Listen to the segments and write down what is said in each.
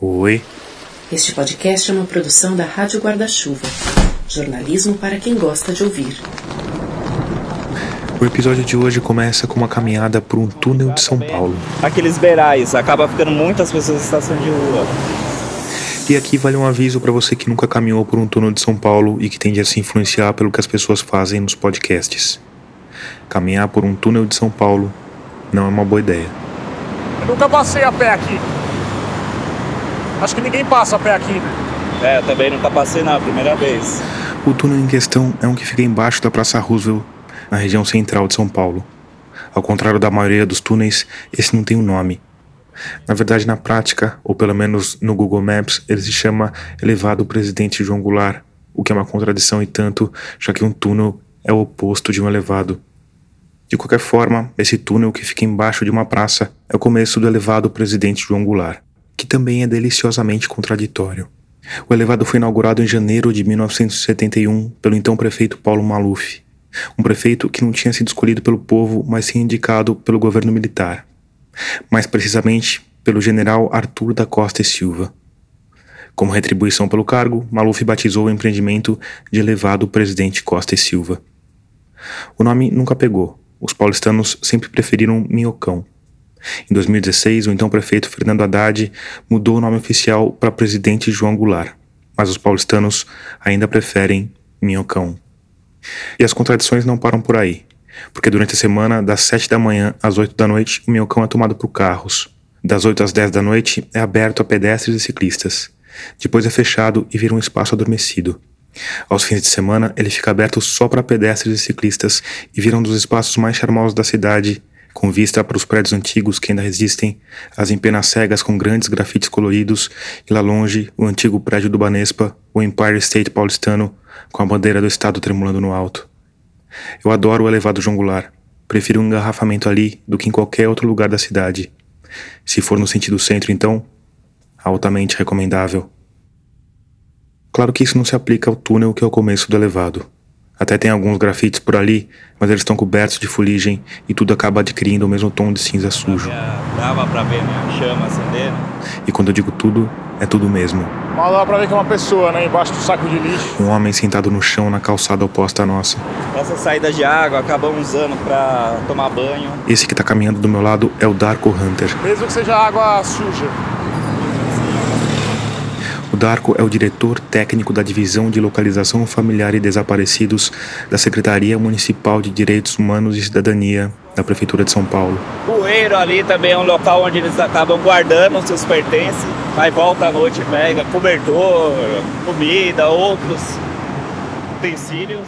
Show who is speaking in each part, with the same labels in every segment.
Speaker 1: Oi.
Speaker 2: Este podcast é uma produção da Rádio Guarda-Chuva. Jornalismo para quem gosta de ouvir.
Speaker 1: O episódio de hoje começa com uma caminhada por um túnel de São Paulo.
Speaker 3: Aqueles beirais, acaba ficando muitas pessoas em estação de rua.
Speaker 1: E aqui vale um aviso para você que nunca caminhou por um túnel de São Paulo e que tende a se influenciar pelo que as pessoas fazem nos podcasts. Caminhar por um túnel de São Paulo não é uma boa ideia.
Speaker 4: Eu nunca passei a pé aqui. Acho que ninguém passa a pé aqui, né?
Speaker 3: É, eu também nunca passei na primeira vez.
Speaker 1: O túnel em questão é um que fica embaixo da Praça Roosevelt, na região central de São Paulo. Ao contrário da maioria dos túneis, esse não tem um nome. Na verdade, na prática, ou pelo menos no Google Maps, ele se chama Elevado Presidente João Goulart, o que é uma contradição e tanto, já que um túnel é o oposto de um elevado. De qualquer forma, esse túnel que fica embaixo de uma praça é o começo do elevado Presidente João Goulart, que também é deliciosamente contraditório. O elevado foi inaugurado em janeiro de 1971 pelo então prefeito Paulo Maluf, um prefeito que não tinha sido escolhido pelo povo, mas sim indicado pelo governo militar. Mais precisamente, pelo general Arthur da Costa e Silva. Como retribuição pelo cargo, Maluf batizou o empreendimento de Elevado Presidente Costa e Silva. O nome nunca pegou. Os paulistanos sempre preferiram Minhocão. Em 2016, o então prefeito Fernando Haddad mudou o nome oficial para Presidente João Goulart, mas os paulistanos ainda preferem Minhocão. E as contradições não param por aí, porque durante a semana, das 7 da manhã às 8 da noite, o Minhocão é tomado por carros. Das 8 às 10 da noite, é aberto a pedestres e ciclistas. Depois é fechado e vira um espaço adormecido. Aos fins de semana, ele fica aberto só para pedestres e ciclistas e vira um dos espaços mais charmosos da cidade, com vista para os prédios antigos que ainda resistem, as empenas cegas com grandes grafites coloridos e lá longe o antigo prédio do Banespa, o Empire State paulistano, com a bandeira do estado tremulando no alto. Eu adoro o elevado João Goulart. Prefiro um engarrafamento ali do que em qualquer outro lugar da cidade. Se for no sentido centro, então, altamente recomendável. Claro que isso não se aplica ao túnel que é o começo do elevado. Até tem alguns grafites por ali, mas eles estão cobertos de fuligem e tudo acaba adquirindo o mesmo tom de cinza sujo.
Speaker 3: Dava pra ver, né? A chama acendendo.
Speaker 1: E quando eu digo tudo, é tudo mesmo.
Speaker 4: Mal dá pra ver que é uma pessoa, né? Embaixo do saco de lixo.
Speaker 1: Um homem sentado no chão na calçada oposta à nossa.
Speaker 3: Essas saídas de água acabamos usando pra tomar banho.
Speaker 1: Esse que tá caminhando do meu lado é o Darko Hunter.
Speaker 4: Mesmo que seja água suja.
Speaker 1: O Darko é o diretor técnico da Divisão de Localização Familiar e Desaparecidos da Secretaria Municipal de Direitos Humanos e Cidadania da Prefeitura de São Paulo.
Speaker 3: O Bueiro ali também é um local onde eles acabam guardando os seus pertences. Aí volta à noite, pega cobertor, comida, outros utensílios.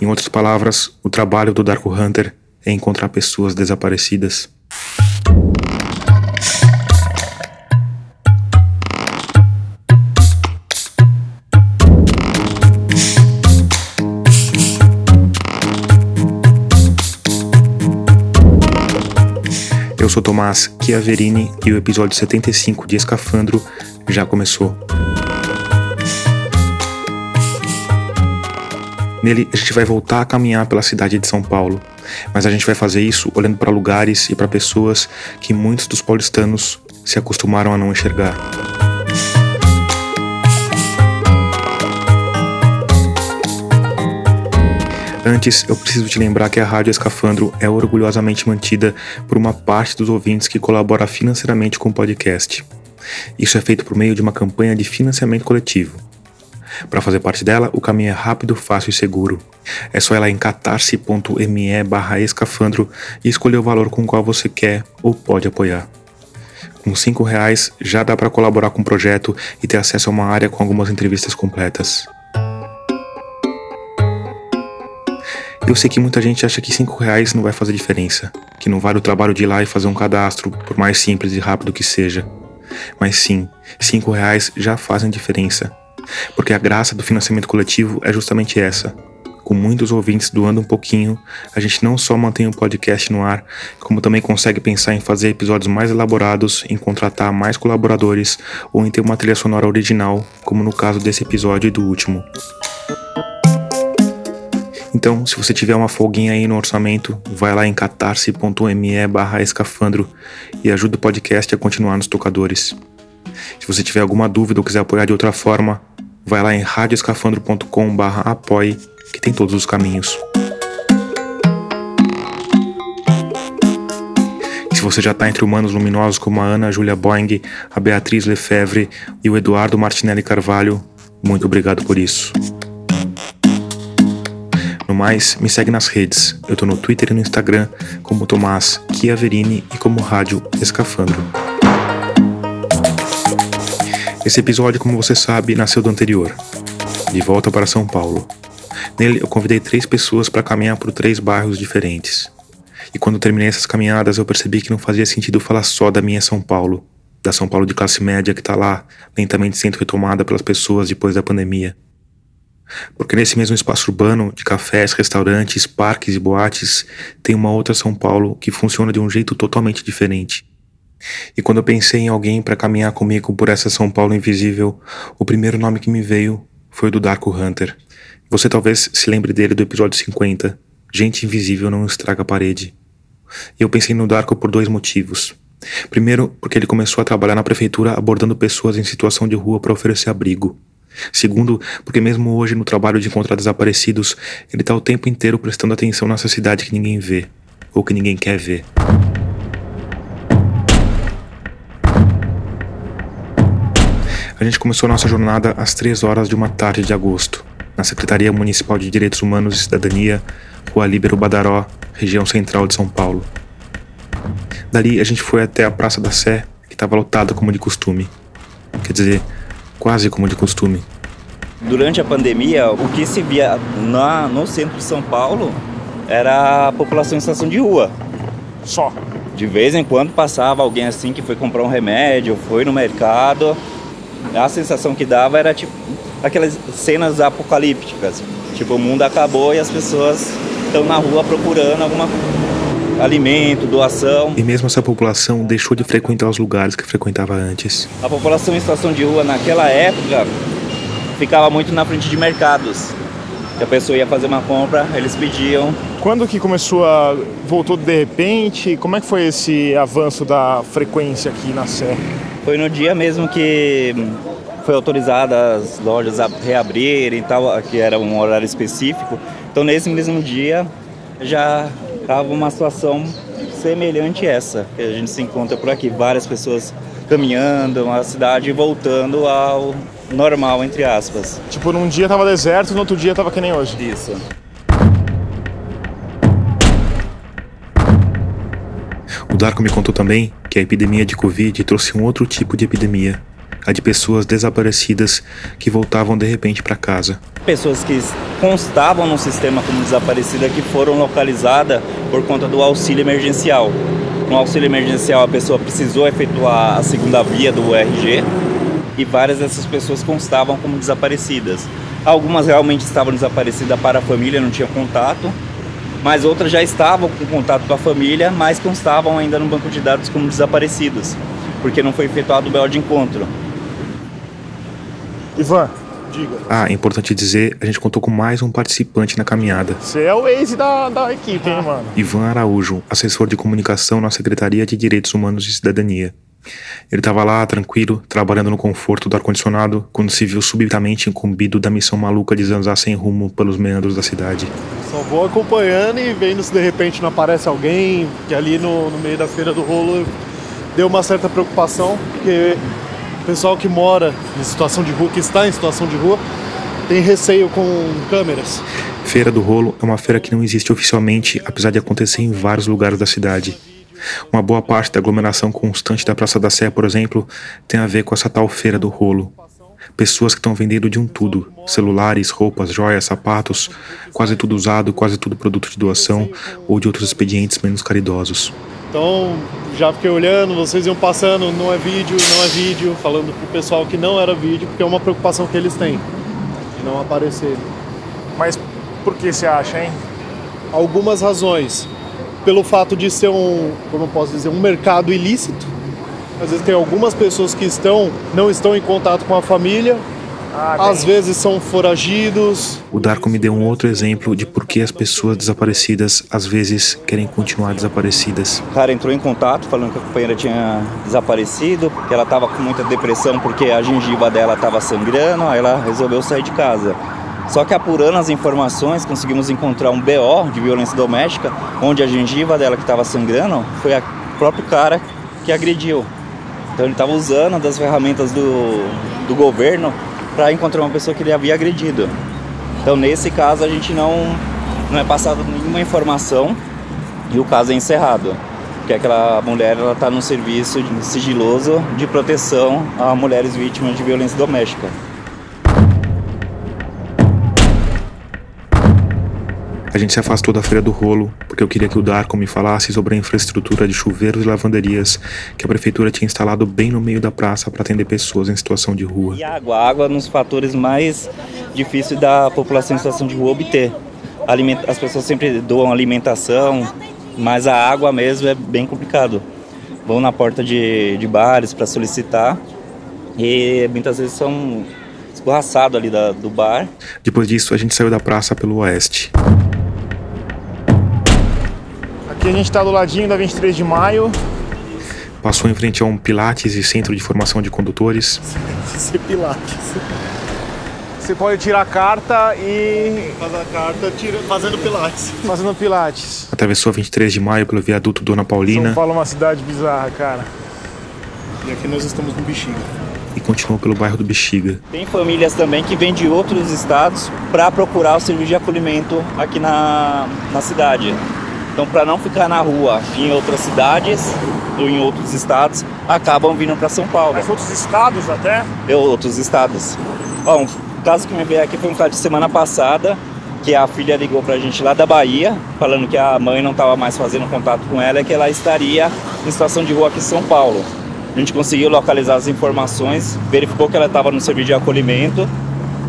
Speaker 1: Em outras palavras, o trabalho do Darko Hunter é encontrar pessoas desaparecidas. Eu sou Tomás Chiaverini e o episódio 75 de Escafandro já começou. Nele, a gente vai voltar a caminhar pela cidade de São Paulo, mas a gente vai fazer isso olhando para lugares e para pessoas que muitos dos paulistanos se acostumaram a não enxergar. Antes, eu preciso te lembrar que a Rádio Escafandro é orgulhosamente mantida por uma parte dos ouvintes que colabora financeiramente com o podcast. Isso é feito por meio de uma campanha de financiamento coletivo. Para fazer parte dela, o caminho é rápido, fácil e seguro. É só ir lá em catarse.me escafandro e escolher o valor com o qual você quer ou pode apoiar. Com cinco reais já dá para colaborar com o projeto e ter acesso a uma área com algumas entrevistas completas. Eu sei que muita gente acha que cinco reais não vai fazer diferença, que não vale o trabalho de ir lá e fazer um cadastro, por mais simples e rápido que seja. Mas sim, cinco reais já fazem diferença, porque a graça do financiamento coletivo é justamente essa. Com muitos ouvintes doando um pouquinho, a gente não só mantém o podcast no ar, como também consegue pensar em fazer episódios mais elaborados, em contratar mais colaboradores ou em ter uma trilha sonora original, como no caso desse episódio e do último. Então, se você tiver uma folguinha aí no orçamento, vai lá em catarse.me barra escafandro e ajuda o podcast a continuar nos tocadores. Se você tiver alguma dúvida ou quiser apoiar de outra forma, vai lá em radioescafandro.com/apoie, que tem todos os caminhos. Se você já está entre humanos luminosos como a Ana Julia Boing, a Beatriz Lefebvre e o Eduardo Martinelli Carvalho, muito obrigado por isso. Mais, me segue nas redes. Eu tô no Twitter e no Instagram como Tomás Chiaverini e como Rádio Escafandro. Esse episódio, como você sabe, nasceu do anterior. De volta para São Paulo. Nele, eu convidei três pessoas para caminhar por três bairros diferentes. E quando terminei essas caminhadas, eu percebi que não fazia sentido falar só da minha São Paulo, da São Paulo de classe média que está lá, lentamente sendo retomada pelas pessoas depois da pandemia. Porque nesse mesmo espaço urbano, de cafés, restaurantes, parques e boates, tem uma outra São Paulo que funciona de um jeito totalmente diferente. E quando eu pensei em alguém para caminhar comigo por essa São Paulo invisível, o primeiro nome que me veio foi o do Darko Hunter. Você talvez se lembre dele do episódio 50, Gente Invisível Não Estraga a Parede. E eu pensei no Darko por dois motivos. Primeiro, porque ele começou a trabalhar na prefeitura abordando pessoas em situação de rua para oferecer abrigo. Segundo, porque mesmo hoje no trabalho de encontrar desaparecidos, ele está o tempo inteiro prestando atenção nessa cidade que ninguém vê, ou que ninguém quer ver. A gente começou nossa jornada às três horas de uma tarde de agosto, na Secretaria Municipal de Direitos Humanos e Cidadania, Rua Líbero Badaró, região central de São Paulo. Dali a gente foi até a Praça da Sé, que estava lotada como de costume. Quer dizer, quase como de costume.
Speaker 3: Durante a pandemia, o que se via na, no centro de São Paulo era a população em situação de rua.
Speaker 4: Só.
Speaker 3: De vez em quando passava alguém assim que foi comprar um remédio, foi no mercado. A sensação que dava era tipo aquelas cenas apocalípticas. Tipo, o mundo acabou e as pessoas estão na rua procurando alguma alimento, doação.
Speaker 1: E mesmo essa população deixou de frequentar os lugares que frequentava antes.
Speaker 3: A população em situação de rua naquela época ficava muito na frente de mercados. Se a pessoa ia fazer uma compra, eles pediam.
Speaker 4: Quando que começou a... voltou de repente? Como é que foi esse avanço da frequência aqui na Sé?
Speaker 3: Foi no dia mesmo que foi autorizada as lojas a reabrirem e tal, que era um horário específico. Então nesse mesmo dia já estava uma situação semelhante a essa que a gente se encontra por aqui, várias pessoas caminhando, a cidade voltando ao normal entre aspas.
Speaker 4: Tipo, num dia tava deserto, no outro dia tava que nem hoje.
Speaker 3: Isso.
Speaker 1: O Darko me contou também que a epidemia de Covid trouxe um outro tipo de epidemia, a de pessoas desaparecidas que voltavam de repente para casa.
Speaker 3: Pessoas que constavam no sistema como desaparecida que foram localizadas por conta do auxílio emergencial. No auxílio emergencial a pessoa precisou efetuar a segunda via do RG e várias dessas pessoas constavam como desaparecidas. Algumas realmente estavam desaparecidas para a família, não tinham contato, mas outras já estavam com contato com a família, mas constavam ainda no banco de dados como desaparecidos, porque não foi efetuado o BO de encontro.
Speaker 4: Ivan, diga.
Speaker 1: Ah, é importante dizer, a gente contou com mais um participante na caminhada.
Speaker 4: Você é o ex da, da equipe, hein, mano?
Speaker 1: Ivan Araújo, assessor de comunicação na Secretaria de Direitos Humanos e Cidadania. Ele estava lá, tranquilo, trabalhando no conforto do ar-condicionado, quando se viu subitamente incumbido da missão maluca de zanzar sem rumo pelos meandros da cidade.
Speaker 5: Só vou acompanhando e vendo se de repente não aparece alguém, que ali no, no meio da feira do rolo deu uma certa preocupação, porque pessoal que mora em situação de rua, que está em situação de rua, tem receio com câmeras.
Speaker 1: Feira do Rolo é uma feira que não existe oficialmente, apesar de acontecer em vários lugares da cidade. Uma boa parte da aglomeração constante da Praça da Sé, por exemplo, tem a ver com essa tal Feira do Rolo. Pessoas que estão vendendo de um tudo: celulares, roupas, joias, sapatos, quase tudo usado, quase tudo produto de doação ou de outros expedientes menos caridosos.
Speaker 5: Então já fiquei olhando, vocês iam passando, não é vídeo, não é vídeo, falando pro pessoal que não era vídeo, porque é uma preocupação que eles têm, de não aparecer.
Speaker 4: Mas por que você acha, hein?
Speaker 5: Algumas razões. Pelo fato de ser um, como eu posso dizer, um mercado ilícito. Às vezes tem algumas pessoas que estão, não estão em contato com a família,
Speaker 4: Ah,
Speaker 5: às vezes são foragidos.
Speaker 1: O Darko me deu um outro exemplo de por que as pessoas desaparecidas às vezes querem continuar desaparecidas.
Speaker 3: O cara entrou em contato falando que a companheira tinha desaparecido, que ela estava com muita depressão porque a gengiva dela estava sangrando, aí ela resolveu sair de casa. Só que apurando as informações, conseguimos encontrar um BO de violência doméstica, onde a gengiva dela que estava sangrando foi o próprio cara que agrediu. Então ele estava usando das ferramentas do, do governo para encontrar uma pessoa que ele havia agredido. Então nesse caso a gente não, não é passado nenhuma informação e o caso é encerrado. Porque aquela mulher está no serviço sigiloso de proteção a mulheres vítimas de violência doméstica.
Speaker 1: A gente se afastou da Feira do Rolo porque eu queria que o Darko me falasse sobre a infraestrutura de chuveiros e lavanderias que a prefeitura tinha instalado bem no meio da praça para atender pessoas em situação de rua.
Speaker 3: E água, água é um dos fatores mais difíceis da população em situação de rua obter. As pessoas sempre doam alimentação, mas a água mesmo é bem complicado. Vão na porta de, de bares para solicitar e muitas vezes são esborraçados ali da, do bar.
Speaker 1: Depois disso, a gente saiu da praça pelo oeste.
Speaker 4: Aqui a gente está do ladinho da 23 de maio.
Speaker 1: Passou em frente a um Pilates e Centro de Formação de Condutores.
Speaker 5: Ser Pilates.
Speaker 4: Você pode tirar a carta e.
Speaker 5: Faz a carta tira, fazendo Pilates.
Speaker 4: Fazendo Pilates.
Speaker 1: Atravessou a 23 de maio pelo viaduto Dona Paulina.
Speaker 4: São Paulo é uma cidade bizarra, cara.
Speaker 5: E aqui nós estamos no Bexiga.
Speaker 1: E continuou pelo bairro do Bexiga.
Speaker 3: Tem famílias também que vêm de outros estados para procurar o serviço de acolhimento aqui na, na cidade. Então, para não ficar na rua em outras cidades ou em outros estados, acabam vindo para São Paulo.
Speaker 4: Mas outros estados até?
Speaker 3: Eu, outros estados. Bom, o caso que me veio aqui foi um caso de semana passada, que a filha ligou para a gente lá da Bahia, falando que a mãe não estava mais fazendo contato com ela e que ela estaria em situação de rua aqui em São Paulo. A gente conseguiu localizar as informações, verificou que ela estava no serviço de acolhimento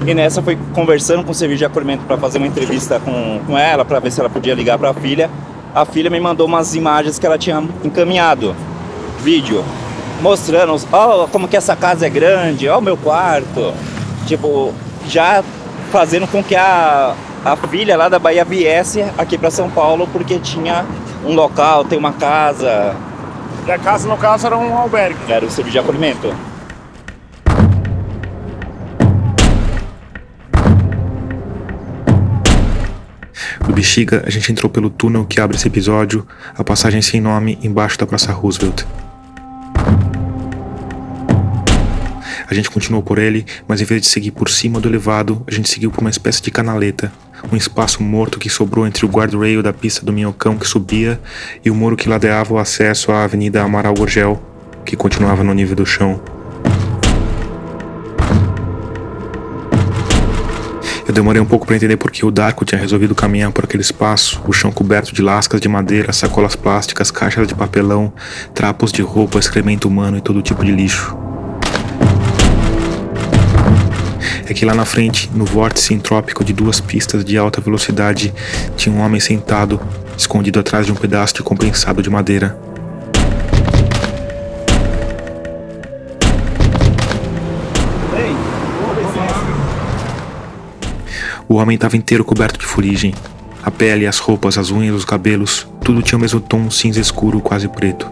Speaker 3: e nessa foi conversando com o serviço de acolhimento para fazer uma entrevista com, com ela, para ver se ela podia ligar para a filha a filha me mandou umas imagens que ela tinha encaminhado, vídeo, mostrando, ó, oh, como que essa casa é grande, ó, oh, o meu quarto. Tipo, já fazendo com que a, a filha lá da Bahia viesse aqui para São Paulo porque tinha um local, tem uma casa.
Speaker 4: E a casa, no caso, era um albergue?
Speaker 3: Era o serviço de acolhimento.
Speaker 1: Bexiga, a gente entrou pelo túnel que abre esse episódio, a passagem sem nome embaixo da Praça Roosevelt. A gente continuou por ele, mas em vez de seguir por cima do elevado, a gente seguiu por uma espécie de canaleta, um espaço morto que sobrou entre o guardrail da pista do Minhocão que subia e o muro que ladeava o acesso à Avenida Amaral Gorgel, que continuava no nível do chão. Eu demorei um pouco para entender por que o Darko tinha resolvido caminhar por aquele espaço, o chão coberto de lascas de madeira, sacolas plásticas, caixas de papelão, trapos de roupa, excremento humano e todo tipo de lixo. É que lá na frente, no vórtice entrópico de duas pistas de alta velocidade, tinha um homem sentado, escondido atrás de um pedaço de compensado de madeira. O homem estava inteiro coberto de fuligem. A pele, as roupas, as unhas, os cabelos, tudo tinha o mesmo tom cinza escuro, quase preto.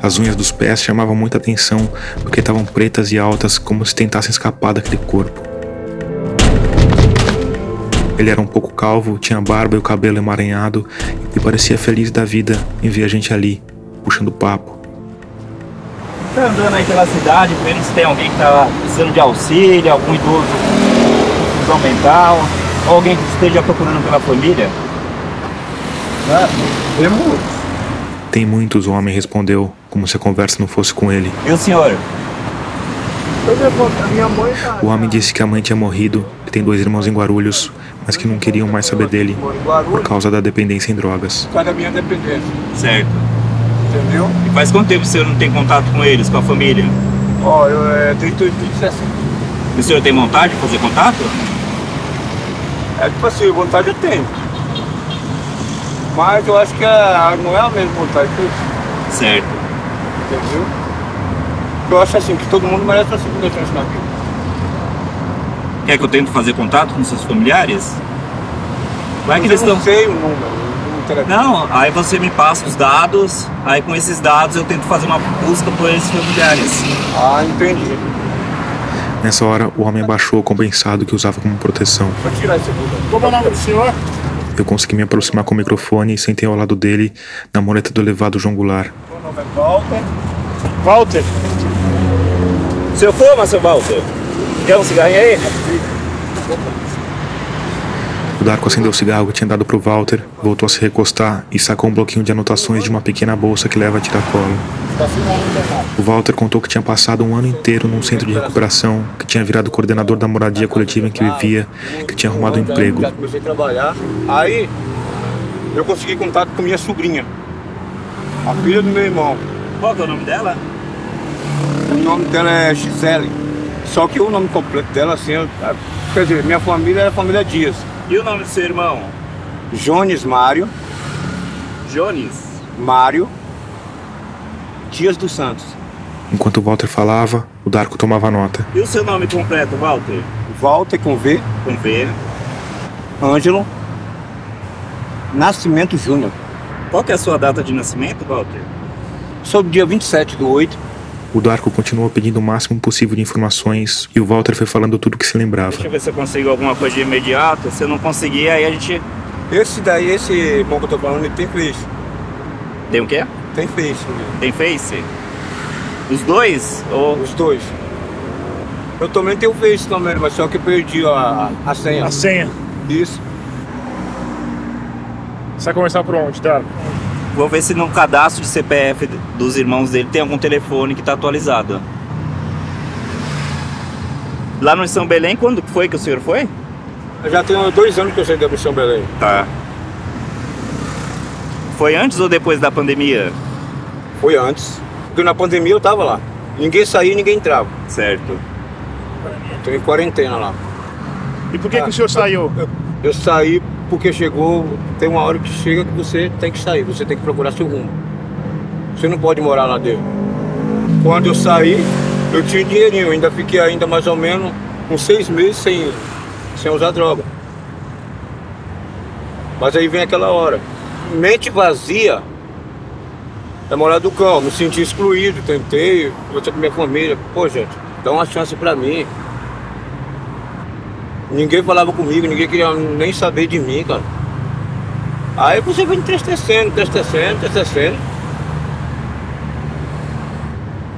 Speaker 1: As unhas dos pés chamavam muita atenção porque estavam pretas e altas, como se tentassem escapar daquele corpo. Ele era um pouco calvo, tinha barba e o cabelo emaranhado e parecia feliz da vida em ver a gente ali, puxando papo
Speaker 3: tá andando aí pela cidade, vendo se tem alguém que tá precisando de auxílio, algum idoso com confusão mental, ou alguém que esteja procurando pela família?
Speaker 5: É, tem muitos.
Speaker 1: Tem muitos, o homem respondeu, como se a conversa não fosse com ele.
Speaker 3: E o senhor?
Speaker 5: Tá
Speaker 1: o homem disse que a mãe tinha morrido, que tem dois irmãos em Guarulhos, mas que não queriam mais saber dele por causa da dependência em drogas.
Speaker 5: Por causa da minha dependência.
Speaker 3: Certo
Speaker 5: entendeu?
Speaker 3: E faz quanto tempo o senhor não tem contato com eles, com a família?
Speaker 5: Ó, eu é 38 17.
Speaker 3: E o senhor tem vontade de fazer contato?
Speaker 5: É tipo assim, vontade eu tenho. Mas eu acho que a, não é a mesma vontade que eu
Speaker 3: Certo.
Speaker 5: Entendeu?
Speaker 6: eu acho assim, que todo mundo merece uma segunda chance na vida.
Speaker 3: Quer que eu tente fazer contato com seus familiares? Vai que eles
Speaker 6: eu não
Speaker 3: estão.
Speaker 6: sei o número. Telefone.
Speaker 3: Não, aí você me passa os dados, aí com esses dados eu tento fazer uma busca por esses familiares.
Speaker 6: Ah, entendi.
Speaker 1: Nessa hora, o homem abaixou o compensado que usava como proteção.
Speaker 6: Vou tirar esse aqui.
Speaker 4: Como é o nome do senhor?
Speaker 1: Eu consegui me aproximar com o microfone e sentei ao lado dele, na moleta do elevado João Goulart.
Speaker 6: Meu nome é Walter.
Speaker 4: Walter.
Speaker 3: Seu fuma, seu Walter? Quer um cigarrinho aí?
Speaker 1: O Darko acendeu o cigarro que tinha dado pro Walter, voltou a se recostar e sacou um bloquinho de anotações de uma pequena bolsa que leva a tiracolo. O Walter contou que tinha passado um ano inteiro num centro de recuperação, que tinha virado coordenador da moradia coletiva em que vivia, que tinha arrumado um emprego.
Speaker 6: Já comecei a trabalhar. Aí eu consegui contato com minha sobrinha, a filha do meu irmão.
Speaker 3: Qual que é o nome dela?
Speaker 6: O nome dela é Gisele. Só que o nome completo dela, assim, eu- quer dizer, minha família é a família Dias.
Speaker 3: E o nome do seu irmão?
Speaker 6: Jones Mário,
Speaker 3: Jones.
Speaker 6: Mário Dias dos Santos.
Speaker 1: Enquanto o Walter falava, o Darko tomava nota.
Speaker 3: E o seu nome completo, Walter?
Speaker 6: Walter com V,
Speaker 3: Com V.
Speaker 6: Ângelo Nascimento Júnior.
Speaker 3: Qual que é a sua data de nascimento, Walter?
Speaker 6: Sou do dia 27 do 8.
Speaker 1: O Darko continuou pedindo o máximo possível de informações e o Walter foi falando tudo o que se lembrava.
Speaker 3: Deixa eu ver se eu consigo alguma coisa de imediato. Se eu não conseguir, aí a gente.
Speaker 6: Esse daí, esse irmão que eu tô falando, ele tem Face.
Speaker 3: Tem o quê?
Speaker 6: Tem Face,
Speaker 3: Tem Face? Os dois? Ou.
Speaker 6: os dois. Eu também tenho Face também, mas só que perdi a, a senha.
Speaker 4: A senha.
Speaker 6: Isso.
Speaker 4: Você vai começar por onde, Darko?
Speaker 3: Vou ver se no cadastro de CPF dos irmãos dele tem algum telefone que tá atualizado. Lá no São Belém, quando foi que o senhor foi?
Speaker 6: Eu já tenho dois anos que eu saí da Missão Belém.
Speaker 3: Tá. Foi antes ou depois da pandemia?
Speaker 6: Foi antes. Porque na pandemia eu tava lá. Ninguém saía, ninguém entrava.
Speaker 3: Certo.
Speaker 6: Tô em quarentena lá.
Speaker 4: E por que, que o senhor saiu?
Speaker 6: Eu saí porque chegou, tem uma hora que chega que você tem que sair, você tem que procurar seu rumo. Você não pode morar lá dentro. Quando eu saí, eu tinha dinheirinho, ainda fiquei ainda mais ou menos uns seis meses sem, sem usar droga. Mas aí vem aquela hora. Mente vazia é morar do cão, me senti excluído, tentei, conversar com minha família. Pô, gente, dá uma chance pra mim. Ninguém falava comigo, ninguém queria nem saber de mim, cara. Aí você vai entristecendo, entristecendo, entristecendo.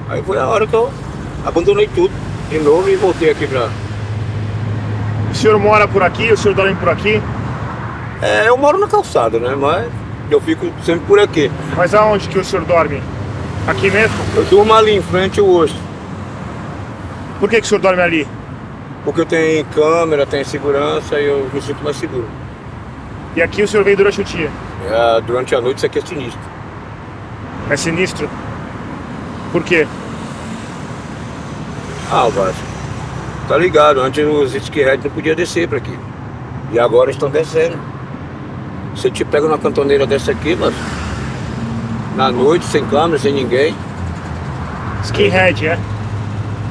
Speaker 6: Aí foi a hora que eu abandonei tudo de novo e voltei aqui pra.
Speaker 4: O senhor mora por aqui? O senhor dorme por aqui?
Speaker 6: É, eu moro na calçada, né? Mas eu fico sempre por aqui.
Speaker 4: Mas aonde que o senhor dorme? Aqui mesmo?
Speaker 6: Eu durmo ali em frente ao osso.
Speaker 4: Por que, que o senhor dorme ali?
Speaker 6: Porque eu tenho câmera, tenho segurança e eu me sinto mais seguro.
Speaker 4: E aqui o senhor vem durante o dia?
Speaker 6: É, durante a noite isso aqui é sinistro.
Speaker 4: É sinistro? Por quê?
Speaker 6: Ah, Vasco. Tá ligado, antes os skinheads não podiam descer pra aqui. E agora estão descendo. Você te pega numa cantoneira dessa aqui, mas na noite, sem câmera, sem ninguém.
Speaker 4: Skinhead, é?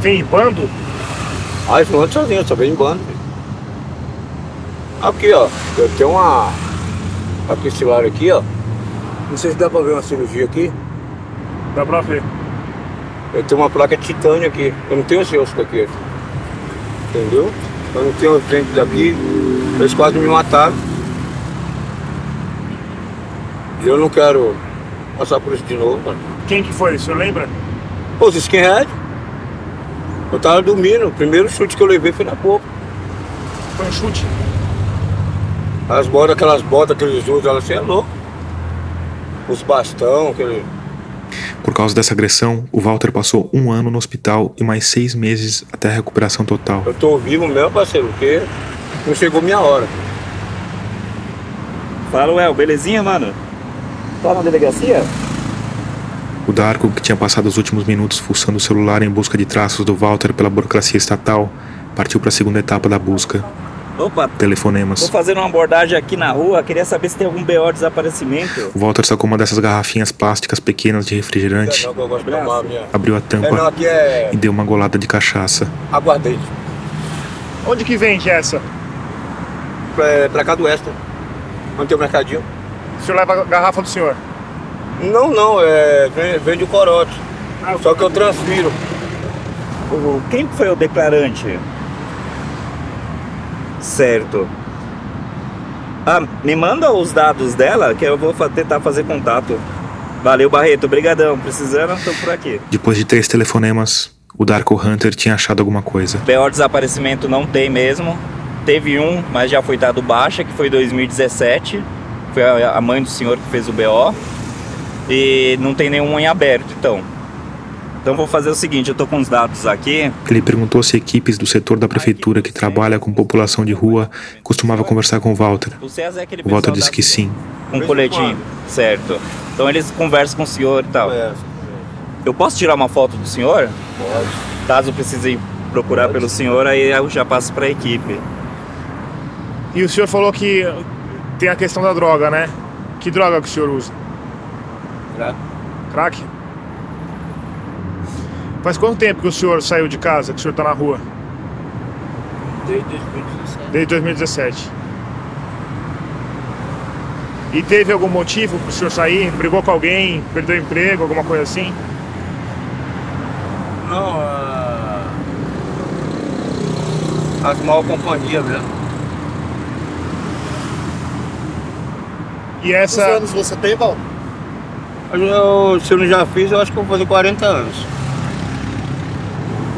Speaker 4: Vem em bando?
Speaker 6: Aí não ando sozinho, só vem em bando. Aqui, ó. Eu tenho uma. Aqui esse lado aqui, ó. Não sei se dá pra ver uma cirurgia aqui.
Speaker 4: Dá pra ver.
Speaker 6: Eu tenho uma placa de titânio aqui. Eu não tenho esse osso daqui. Entendeu? Eu não tenho os dentes daqui. Eles quase me mataram. E eu não quero passar por isso de novo, mano.
Speaker 4: Quem que foi? O senhor lembra?
Speaker 6: Os skinhead. Eu tava dormindo. O primeiro chute que eu levei foi na boca.
Speaker 4: Foi um chute.
Speaker 6: As botas, aquelas botas que eles usam, elas assim, é louco. Os bastão, aquele.
Speaker 1: Por causa dessa agressão, o Walter passou um ano no hospital e mais seis meses até a recuperação total.
Speaker 6: Eu tô vivo mesmo, parceiro, porque não chegou minha hora.
Speaker 3: Fala, Well, belezinha, mano? Tá na delegacia?
Speaker 1: O Darko, que tinha passado os últimos minutos fuçando o celular em busca de traços do Walter pela burocracia estatal, partiu para a segunda etapa da busca.
Speaker 3: Opa,
Speaker 1: telefonemas.
Speaker 3: Vou fazer uma abordagem aqui na rua, queria saber se tem algum BO de desaparecimento.
Speaker 1: O Walter sacou uma dessas garrafinhas plásticas pequenas de refrigerante,
Speaker 6: Não, que eu gosto de tomar
Speaker 1: abriu a
Speaker 6: É, não,
Speaker 1: tampa
Speaker 6: é
Speaker 1: e deu uma golada de cachaça.
Speaker 6: aguardente.
Speaker 4: Onde que vende essa?
Speaker 6: Pra, pra cá do Oeste. Onde tem o mercadinho.
Speaker 4: O senhor leva a garrafa do senhor?
Speaker 6: Não, não, é. vem- Vende o corote. Só que eu transfiro.
Speaker 3: O- Quem foi o declarante? Certo. Ah, me manda os dados dela que eu vou fa- tentar fazer contato. Valeu, Barreto. Obrigadão. Precisando, tô por aqui.
Speaker 1: Depois de três telefonemas, o Darko Hunter tinha achado alguma coisa.
Speaker 3: BO desaparecimento não tem mesmo. Teve um, mas já foi dado baixa, que foi 2017. Foi a a mãe do senhor que fez o BO. E não tem nenhum em aberto, então. Então vou fazer o seguinte, eu tô com os dados aqui.
Speaker 1: Ele perguntou se equipes do setor da prefeitura que trabalha com população de rua costumava conversar com o Walter.
Speaker 3: O César é aquele
Speaker 1: O Walter disse que sim.
Speaker 3: Com coletinho, certo. Então eles conversam com o senhor e tal.
Speaker 6: É,
Speaker 3: Eu posso tirar uma foto do senhor?
Speaker 6: pode.
Speaker 3: Caso precise procurar pelo senhor, aí eu já passo para a equipe.
Speaker 4: E o senhor falou que tem a questão da droga, né? Que droga que o senhor usa?
Speaker 6: Crack.
Speaker 4: Crack? Faz quanto tempo que o senhor saiu de casa, que o senhor tá na rua?
Speaker 6: Desde 2017.
Speaker 4: Desde 2017. E teve algum motivo pro senhor sair? Brigou com alguém? Perdeu emprego? Alguma coisa assim?
Speaker 6: Não, ah, as mal companhia mesmo.
Speaker 4: E
Speaker 5: Quantos
Speaker 4: essa.
Speaker 5: anos você tem, Val?
Speaker 6: Eu, se eu não já fiz, eu acho que eu vou fazer 40 anos.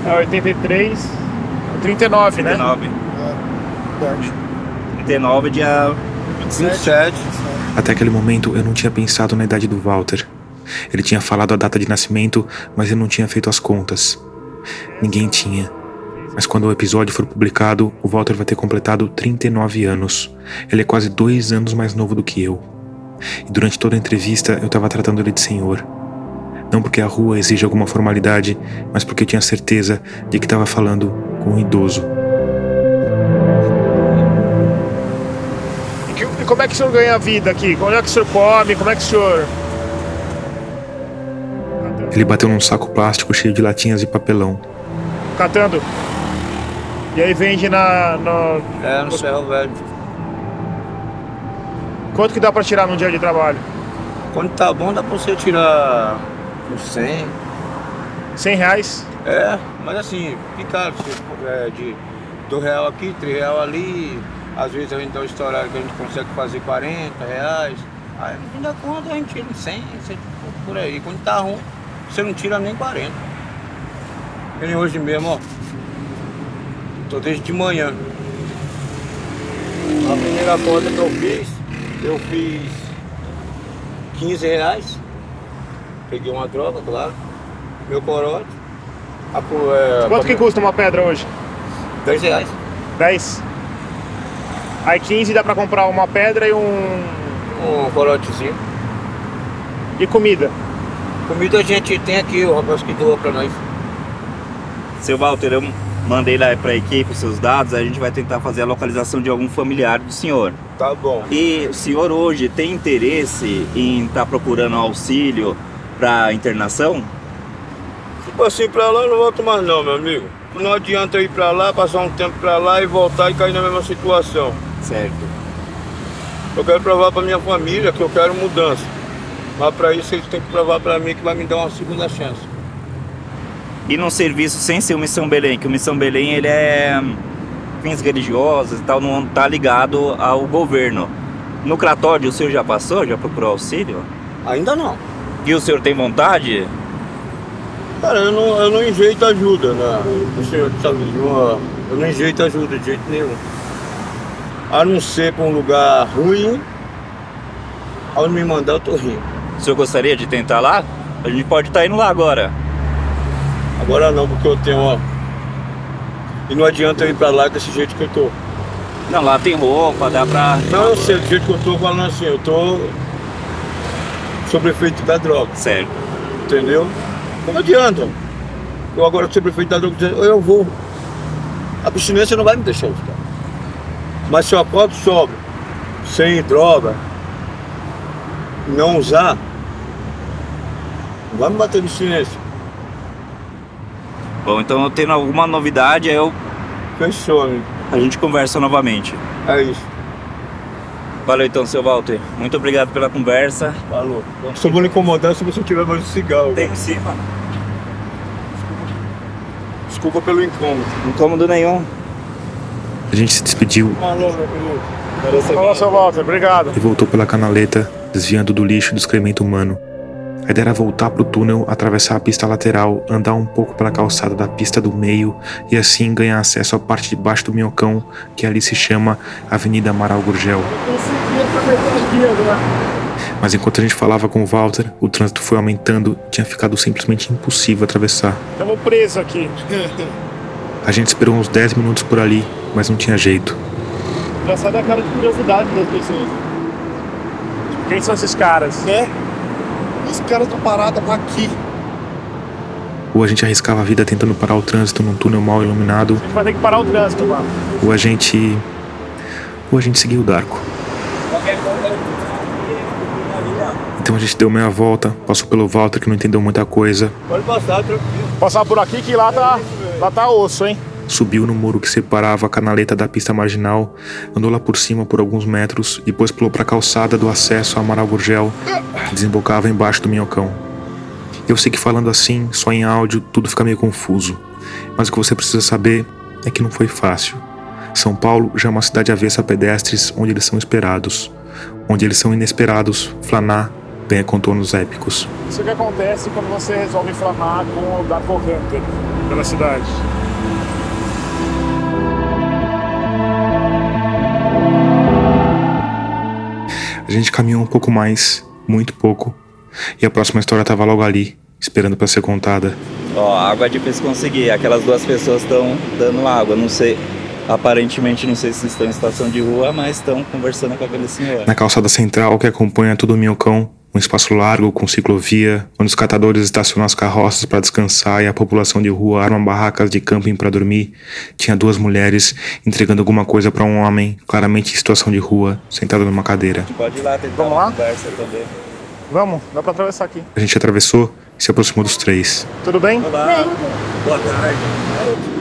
Speaker 4: É 83. 39, né?
Speaker 3: 39.
Speaker 5: Perto.
Speaker 3: 39 dia
Speaker 6: 27.
Speaker 1: Até aquele momento eu não tinha pensado na idade do Walter. Ele tinha falado a data de nascimento, mas eu não tinha feito as contas. Ninguém tinha. Mas quando o episódio for publicado, o Walter vai ter completado 39 anos. Ele é quase dois anos mais novo do que eu. E durante toda a entrevista eu estava tratando ele de senhor. Não porque a rua exige alguma formalidade, mas porque eu tinha certeza de que estava falando com um idoso.
Speaker 4: E, que- e como é que o senhor ganha a vida aqui? Como é que o senhor come? Como é que o senhor.
Speaker 1: Ele bateu num saco plástico cheio de latinhas de papelão.
Speaker 4: Catando? E aí vende na. no-
Speaker 6: É, no céu, velho.
Speaker 4: Quanto que dá pra tirar num dia de trabalho?
Speaker 6: Quando tá bom, dá pra você tirar uns 100.
Speaker 4: 100 reais?
Speaker 6: É, mas assim, fica é, de 2 real aqui, 3 real ali. Às vezes a gente dá um estourado que a gente consegue fazer 40 reais. Aí no fim da conta a gente tira uns 100, 100 e pouco por aí. Quando tá ruim, você não tira nem 40. Que nem hoje mesmo, ó. Tô desde de manhã. A primeira conta que eu fiz, eu fiz 15 reais. Peguei uma droga, claro. Meu corote. A, é,
Speaker 4: Quanto que custa uma pedra hoje?
Speaker 6: 10 reais.
Speaker 4: 10? Aí 15 dá pra comprar uma pedra e um.
Speaker 6: Um corotezinho.
Speaker 4: E comida.
Speaker 6: Comida a gente tem aqui, o rapaz que doa pra nós.
Speaker 3: Seu Walter, eu mandei lá para a equipe os seus dados, a gente vai tentar fazer a localização de algum familiar do senhor.
Speaker 6: Tá bom.
Speaker 3: E o senhor hoje tem interesse em estar procurando auxílio para internação?
Speaker 6: Tipo assim, pra lá eu não volto mais não, meu amigo. Não adianta ir pra lá, passar um tempo pra lá e voltar e cair na mesma situação.
Speaker 3: Certo.
Speaker 6: Eu quero provar pra minha família que eu quero mudança. Mas pra isso eles têm que provar pra mim que vai me dar uma segunda chance.
Speaker 3: E num serviço sem ser o Missão Belém, que o Missão Belém ele é hum, fins religiosos e tal, não tá ligado ao governo. No Cratódio o senhor já passou? Já procurou auxílio?
Speaker 6: Ainda não.
Speaker 3: E o senhor tem vontade?
Speaker 6: Cara, eu não, eu não enjeito ajuda, né? O senhor sabe, não, eu não enjeito ajuda de jeito nenhum. A não ser pra um lugar ruim, ao me mandar eu tô rindo.
Speaker 3: O senhor gostaria de tentar lá? A gente pode estar indo lá agora.
Speaker 6: Agora não, porque eu tenho, ó. E não adianta eu ir pra lá desse jeito que eu tô.
Speaker 3: Não, lá tem roupa, dá pra.
Speaker 6: Não, eu sei, do jeito que eu tô falando assim, eu tô sobre efeito da droga,
Speaker 3: Certo.
Speaker 6: entendeu? Não adianta. Eu agora sobre efeito da droga, eu vou. A abstinência não vai me deixar eu ficar. Mas se o acordo sobe sem droga, não usar, não vai me bater no silêncio.
Speaker 3: Bom, então eu tendo alguma novidade, aí eu,
Speaker 6: Fechou, amigo.
Speaker 3: a gente conversa novamente.
Speaker 6: É isso.
Speaker 3: Valeu então, seu Walter. Muito obrigado pela conversa.
Speaker 6: Falou. Só vou lhe incomodar se você tiver mais um cigarro.
Speaker 3: Tem sim, mano.
Speaker 6: Desculpa pelo incômodo.
Speaker 3: Incômodo nenhum.
Speaker 1: A gente se despediu
Speaker 6: Falou, meu querido.
Speaker 4: Falou, seu Walter. Obrigado.
Speaker 1: e voltou pela canaleta, desviando do lixo e do excremento humano. A ideia era voltar pro túnel, atravessar a pista lateral, andar um pouco pela calçada da pista do meio e assim ganhar acesso à parte de baixo do minhocão, que ali se chama Avenida Amaral Gurgel. Mas enquanto a gente falava com o Walter, o trânsito foi aumentando e tinha ficado simplesmente impossível atravessar.
Speaker 4: Estamos presos aqui.
Speaker 1: A gente esperou uns 10 minutos por ali, mas não tinha jeito.
Speaker 5: Engraçado é a cara de curiosidade das pessoas.
Speaker 4: Quem são esses caras?
Speaker 5: É? Os caras estão parados aqui.
Speaker 1: Ou a gente arriscava a vida tentando parar o trânsito num túnel mal iluminado,
Speaker 4: A gente vai ter que parar o trânsito, mano.
Speaker 1: ou a gente. ou a gente seguiu o Darko. Então a gente deu meia volta, passou pelo Walter que não entendeu muita coisa,
Speaker 6: Pode passar, tranquilo.
Speaker 4: Passar por aqui que lá tá, lá tá osso, hein?
Speaker 1: Subiu no muro que separava a canaleta da pista marginal, andou lá por cima por alguns metros, depois pulou para a calçada do acesso a Amaral Gurgel, que desembocava embaixo do minhocão. Eu sei que falando assim, só em áudio, tudo fica meio confuso, mas o que você precisa saber é que não foi fácil. São Paulo já é uma cidade avessa a pedestres onde eles são esperados. Onde eles são inesperados, flanar ganha contornos épicos.
Speaker 4: Isso que acontece quando você resolve flamar com o Dark Hunter pela cidade.
Speaker 1: A gente caminhou um pouco mais, muito pouco, e a próxima história estava logo ali, esperando para ser contada.
Speaker 3: Ó, água é difícil conseguir. Aquelas duas pessoas estão dando água. Não sei. Aparentemente, não sei se estão em estação de rua, mas estão conversando com aquele senhor.
Speaker 1: Na calçada central que acompanha todo o Minhocão, um espaço largo com ciclovia, onde os catadores estacionam as carroças para descansar e a população de rua arma barracas de camping para dormir, tinha duas mulheres entregando alguma coisa para um homem, claramente em situação de rua, sentado numa cadeira.
Speaker 3: Pode ir lá tentar
Speaker 4: Vamos lá?
Speaker 3: conversa também.
Speaker 4: Vamos, dá pra atravessar aqui.
Speaker 1: A gente atravessou e se aproximou dos três.
Speaker 4: Tudo bem?
Speaker 3: Olá. Boa tarde.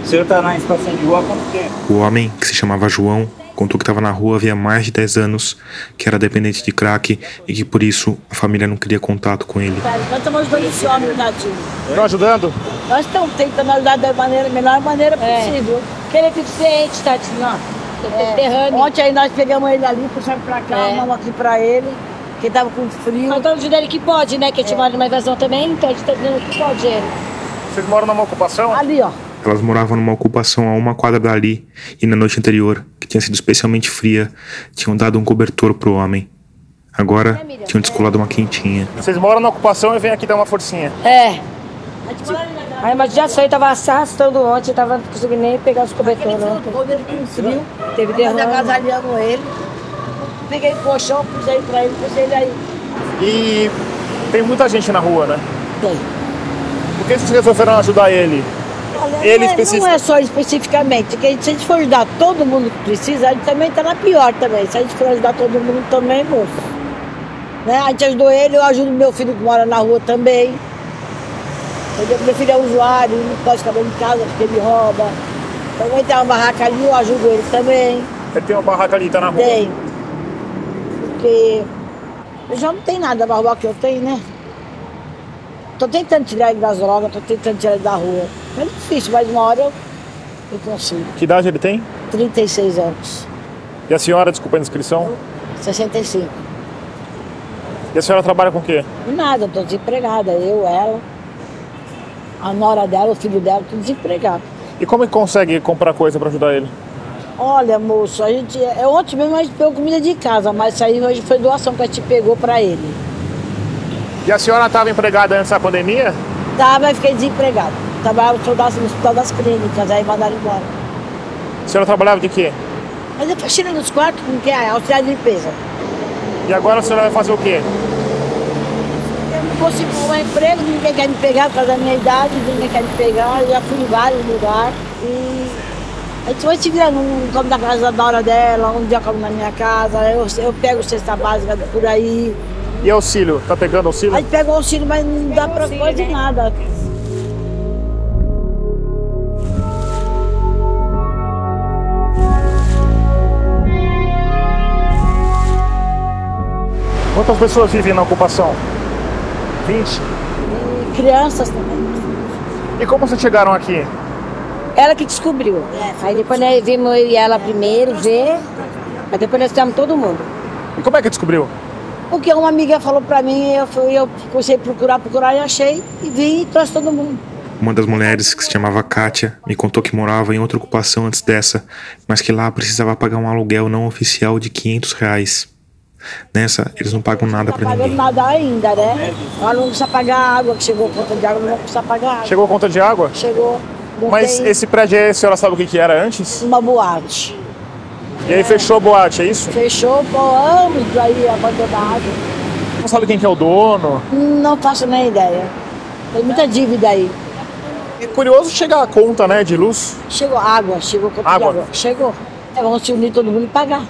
Speaker 3: O senhor está na estação de rua há quanto tempo?
Speaker 1: O homem, que se chamava João, contou que estava na rua havia mais de 10 anos, que era dependente de crack e que por isso a família não queria contato com ele.
Speaker 7: Nós estamos ajudando esse homem, tadinho.
Speaker 4: Estão ajudando?
Speaker 7: Nós estamos tentando ajudar da maneira, melhor maneira possível. Que ele é deficiente. É. Ontem aí nós pegamos ele ali, puxamos pra cá,
Speaker 8: É.
Speaker 7: mandamos aqui pra ele, que tava com frio.
Speaker 8: Nós estamos ajudando ele que pode, né? Que a gente mora numa invasão também, então a gente tá dizendo que pode ele.
Speaker 4: Vocês moram numa ocupação?
Speaker 7: Ali, ó.
Speaker 1: Elas moravam numa ocupação a uma quadra dali e na noite anterior, que tinha sido especialmente fria, tinham dado um cobertor pro homem. Agora tinham descolado uma quentinha.
Speaker 4: Vocês moram na ocupação e vem aqui dar uma forcinha.
Speaker 7: É. Aí, mas já só, ele tava se arrastando ontem, tava não conseguindo nem pegar os cobertores ontem. Ele com frio, teve derrame. agasalhando ele. Peguei o colchão, pus aí pra ele, pus ele aí.
Speaker 4: E tem muita gente na rua, né?
Speaker 7: Tem.
Speaker 4: Por que vocês resolveram ajudar ele?
Speaker 7: Olha,
Speaker 4: Ele
Speaker 7: não, é,
Speaker 4: especific-
Speaker 7: não é só especificamente, porque se a gente for ajudar todo mundo que precisa, a gente também tá na pior também. Se a gente for ajudar todo mundo também, moço. Né? A gente ajudou ele, eu ajudo meu filho que mora na rua também. Entendeu? Meu filho é usuário, não pode ficar de casa porque ele rouba. Também tem uma barraca ali, eu ajudo ele também.
Speaker 4: Ele tem uma barraca ali, tá na rua.
Speaker 7: Tem. Porque eu já não tem nada pra roubar que eu tenho, né? Tô tentando tirar ele das drogas, tô tentando tirar ele da rua. É difícil, mas uma hora eu, eu consigo.
Speaker 4: Que idade ele tem?
Speaker 7: 36 anos.
Speaker 4: E a senhora, desculpa a inscrição.
Speaker 7: 65.
Speaker 4: E a senhora trabalha com o quê?
Speaker 7: Nada, tô desempregada. Eu, ela, a nora dela, o filho dela, tudo desempregado.
Speaker 4: E como que consegue comprar coisa pra ajudar ele?
Speaker 7: Olha, moço, a gente. é, Ontem mesmo a gente pegou comida de casa, mas isso aí hoje foi doação que a gente pegou pra ele.
Speaker 4: E a senhora estava empregada antes da pandemia?
Speaker 7: Tava e fiquei desempregado. Trabalhava no hospital- no hospital das clínicas, aí mandaram embora.
Speaker 4: A senhora trabalhava de quê?
Speaker 7: Mas eu faxina nos quartos com que é auxiliar de limpeza.
Speaker 4: E agora a senhora vai fazer o quê?
Speaker 7: Eu não consigo um emprego, ninguém quer me pegar por causa da minha idade, ninguém quer me pegar. Eu já fui em vários lugares e A gente vai se virando, um come na casa da hora dela, um dia come na minha casa, eu, eu pego cesta básica por aí.
Speaker 4: E auxílio? Tá pegando auxílio?
Speaker 7: A gente pega o auxílio, mas não dá pra quase nada.
Speaker 4: Quantas pessoas vivem na ocupação? 20?
Speaker 7: E crianças também.
Speaker 4: E como vocês chegaram aqui?
Speaker 8: Ela que descobriu. Aí depois nós vimos eu e ela primeiro ver, aí depois nós fizemos todo mundo.
Speaker 4: E como é que descobriu?
Speaker 7: Porque uma amiga falou pra mim, eu, fui, eu comecei a procurar, procurar e achei, e vim e trouxe todo mundo.
Speaker 1: Uma das mulheres, que se chamava Kátia, me contou que morava em outra ocupação antes dessa, mas que lá precisava pagar um aluguel não oficial de 500 reais. Nessa, eles não pagam nada
Speaker 7: Não
Speaker 1: pra
Speaker 7: tá
Speaker 1: ninguém.
Speaker 7: nada ainda, né? Ela não precisa pagar água, que chegou a conta de água, não vai precisar pagar água.
Speaker 4: Chegou a conta de água?
Speaker 7: Chegou. Não
Speaker 4: Mas
Speaker 7: tem
Speaker 4: esse prédio aí, a senhora sabe o que, que era antes?
Speaker 7: uma boate.
Speaker 4: E aí fechou a boate, é isso?
Speaker 7: Fechou por anos aí abandonado.
Speaker 4: Não sabe quem que é o dono?
Speaker 7: Não faço nem ideia. Tem muita dívida aí.
Speaker 4: E curioso chegar a conta, né, de luz.
Speaker 7: Chegou água, chegou conta
Speaker 4: Água?
Speaker 7: de água. Chegou. É, vamos se unir todo mundo e pagar.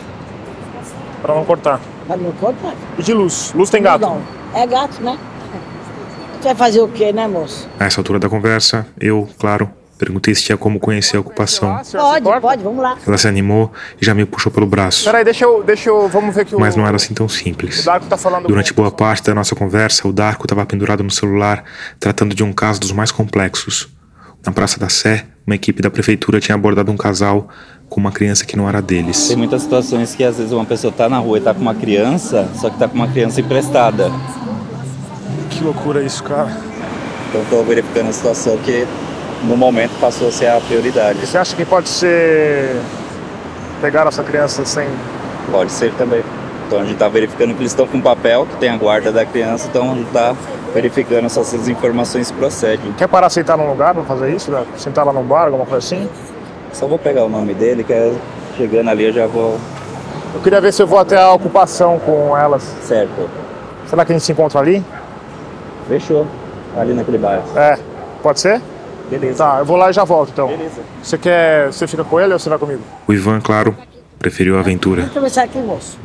Speaker 4: Pra não cortar.
Speaker 7: Não conta.
Speaker 4: E de luz? Luz tem gato?
Speaker 7: Não. É gato, né? Você vai fazer o quê, né, moço?
Speaker 1: A essa altura da conversa, eu, claro, perguntei se tinha como conhecer a ocupação.
Speaker 7: Pode, pode, vamos lá.
Speaker 1: Ela se animou e já me puxou pelo braço.
Speaker 4: Peraí, deixa eu, deixa eu, vamos ver que o...
Speaker 1: Mas não era assim tão
Speaker 4: O
Speaker 1: simples.
Speaker 4: Darko tá falando...
Speaker 1: Durante boa parte da nossa conversa, o Darko estava pendurado no celular, tratando de um caso dos mais complexos. Na Praça da Sé, uma equipe da prefeitura tinha abordado um casal com uma criança que não era deles.
Speaker 3: Tem muitas situações que às vezes uma pessoa tá na rua e tá com uma criança, só que tá com uma criança emprestada.
Speaker 4: Que loucura isso, cara.
Speaker 3: Então estou verificando a situação que no momento passou a ser a prioridade.
Speaker 4: Você acha que pode ser... Pegar essa criança sem...
Speaker 3: Pode ser também. Então a gente está verificando que eles estão com papel, que tem a guarda da criança, então a gente está verificando se essas informações procedem.
Speaker 4: Quer parar sentar num lugar pra fazer isso? Né? Sentar lá num bar, alguma coisa assim?
Speaker 3: Só vou pegar o nome dele, que é chegando ali eu já vou.
Speaker 4: Eu queria ver se eu vou até a ocupação com elas.
Speaker 3: Certo.
Speaker 4: Será que a gente se encontra ali?
Speaker 3: Fechou. Ali naquele bairro.
Speaker 4: É. Pode ser?
Speaker 3: Beleza.
Speaker 4: Tá, eu vou lá e já volto então.
Speaker 3: Beleza.
Speaker 4: Você quer. Você fica com ele ou você vai comigo?
Speaker 1: O Ivan, claro, preferiu a aventura.
Speaker 7: Vamos conversar aqui, moço.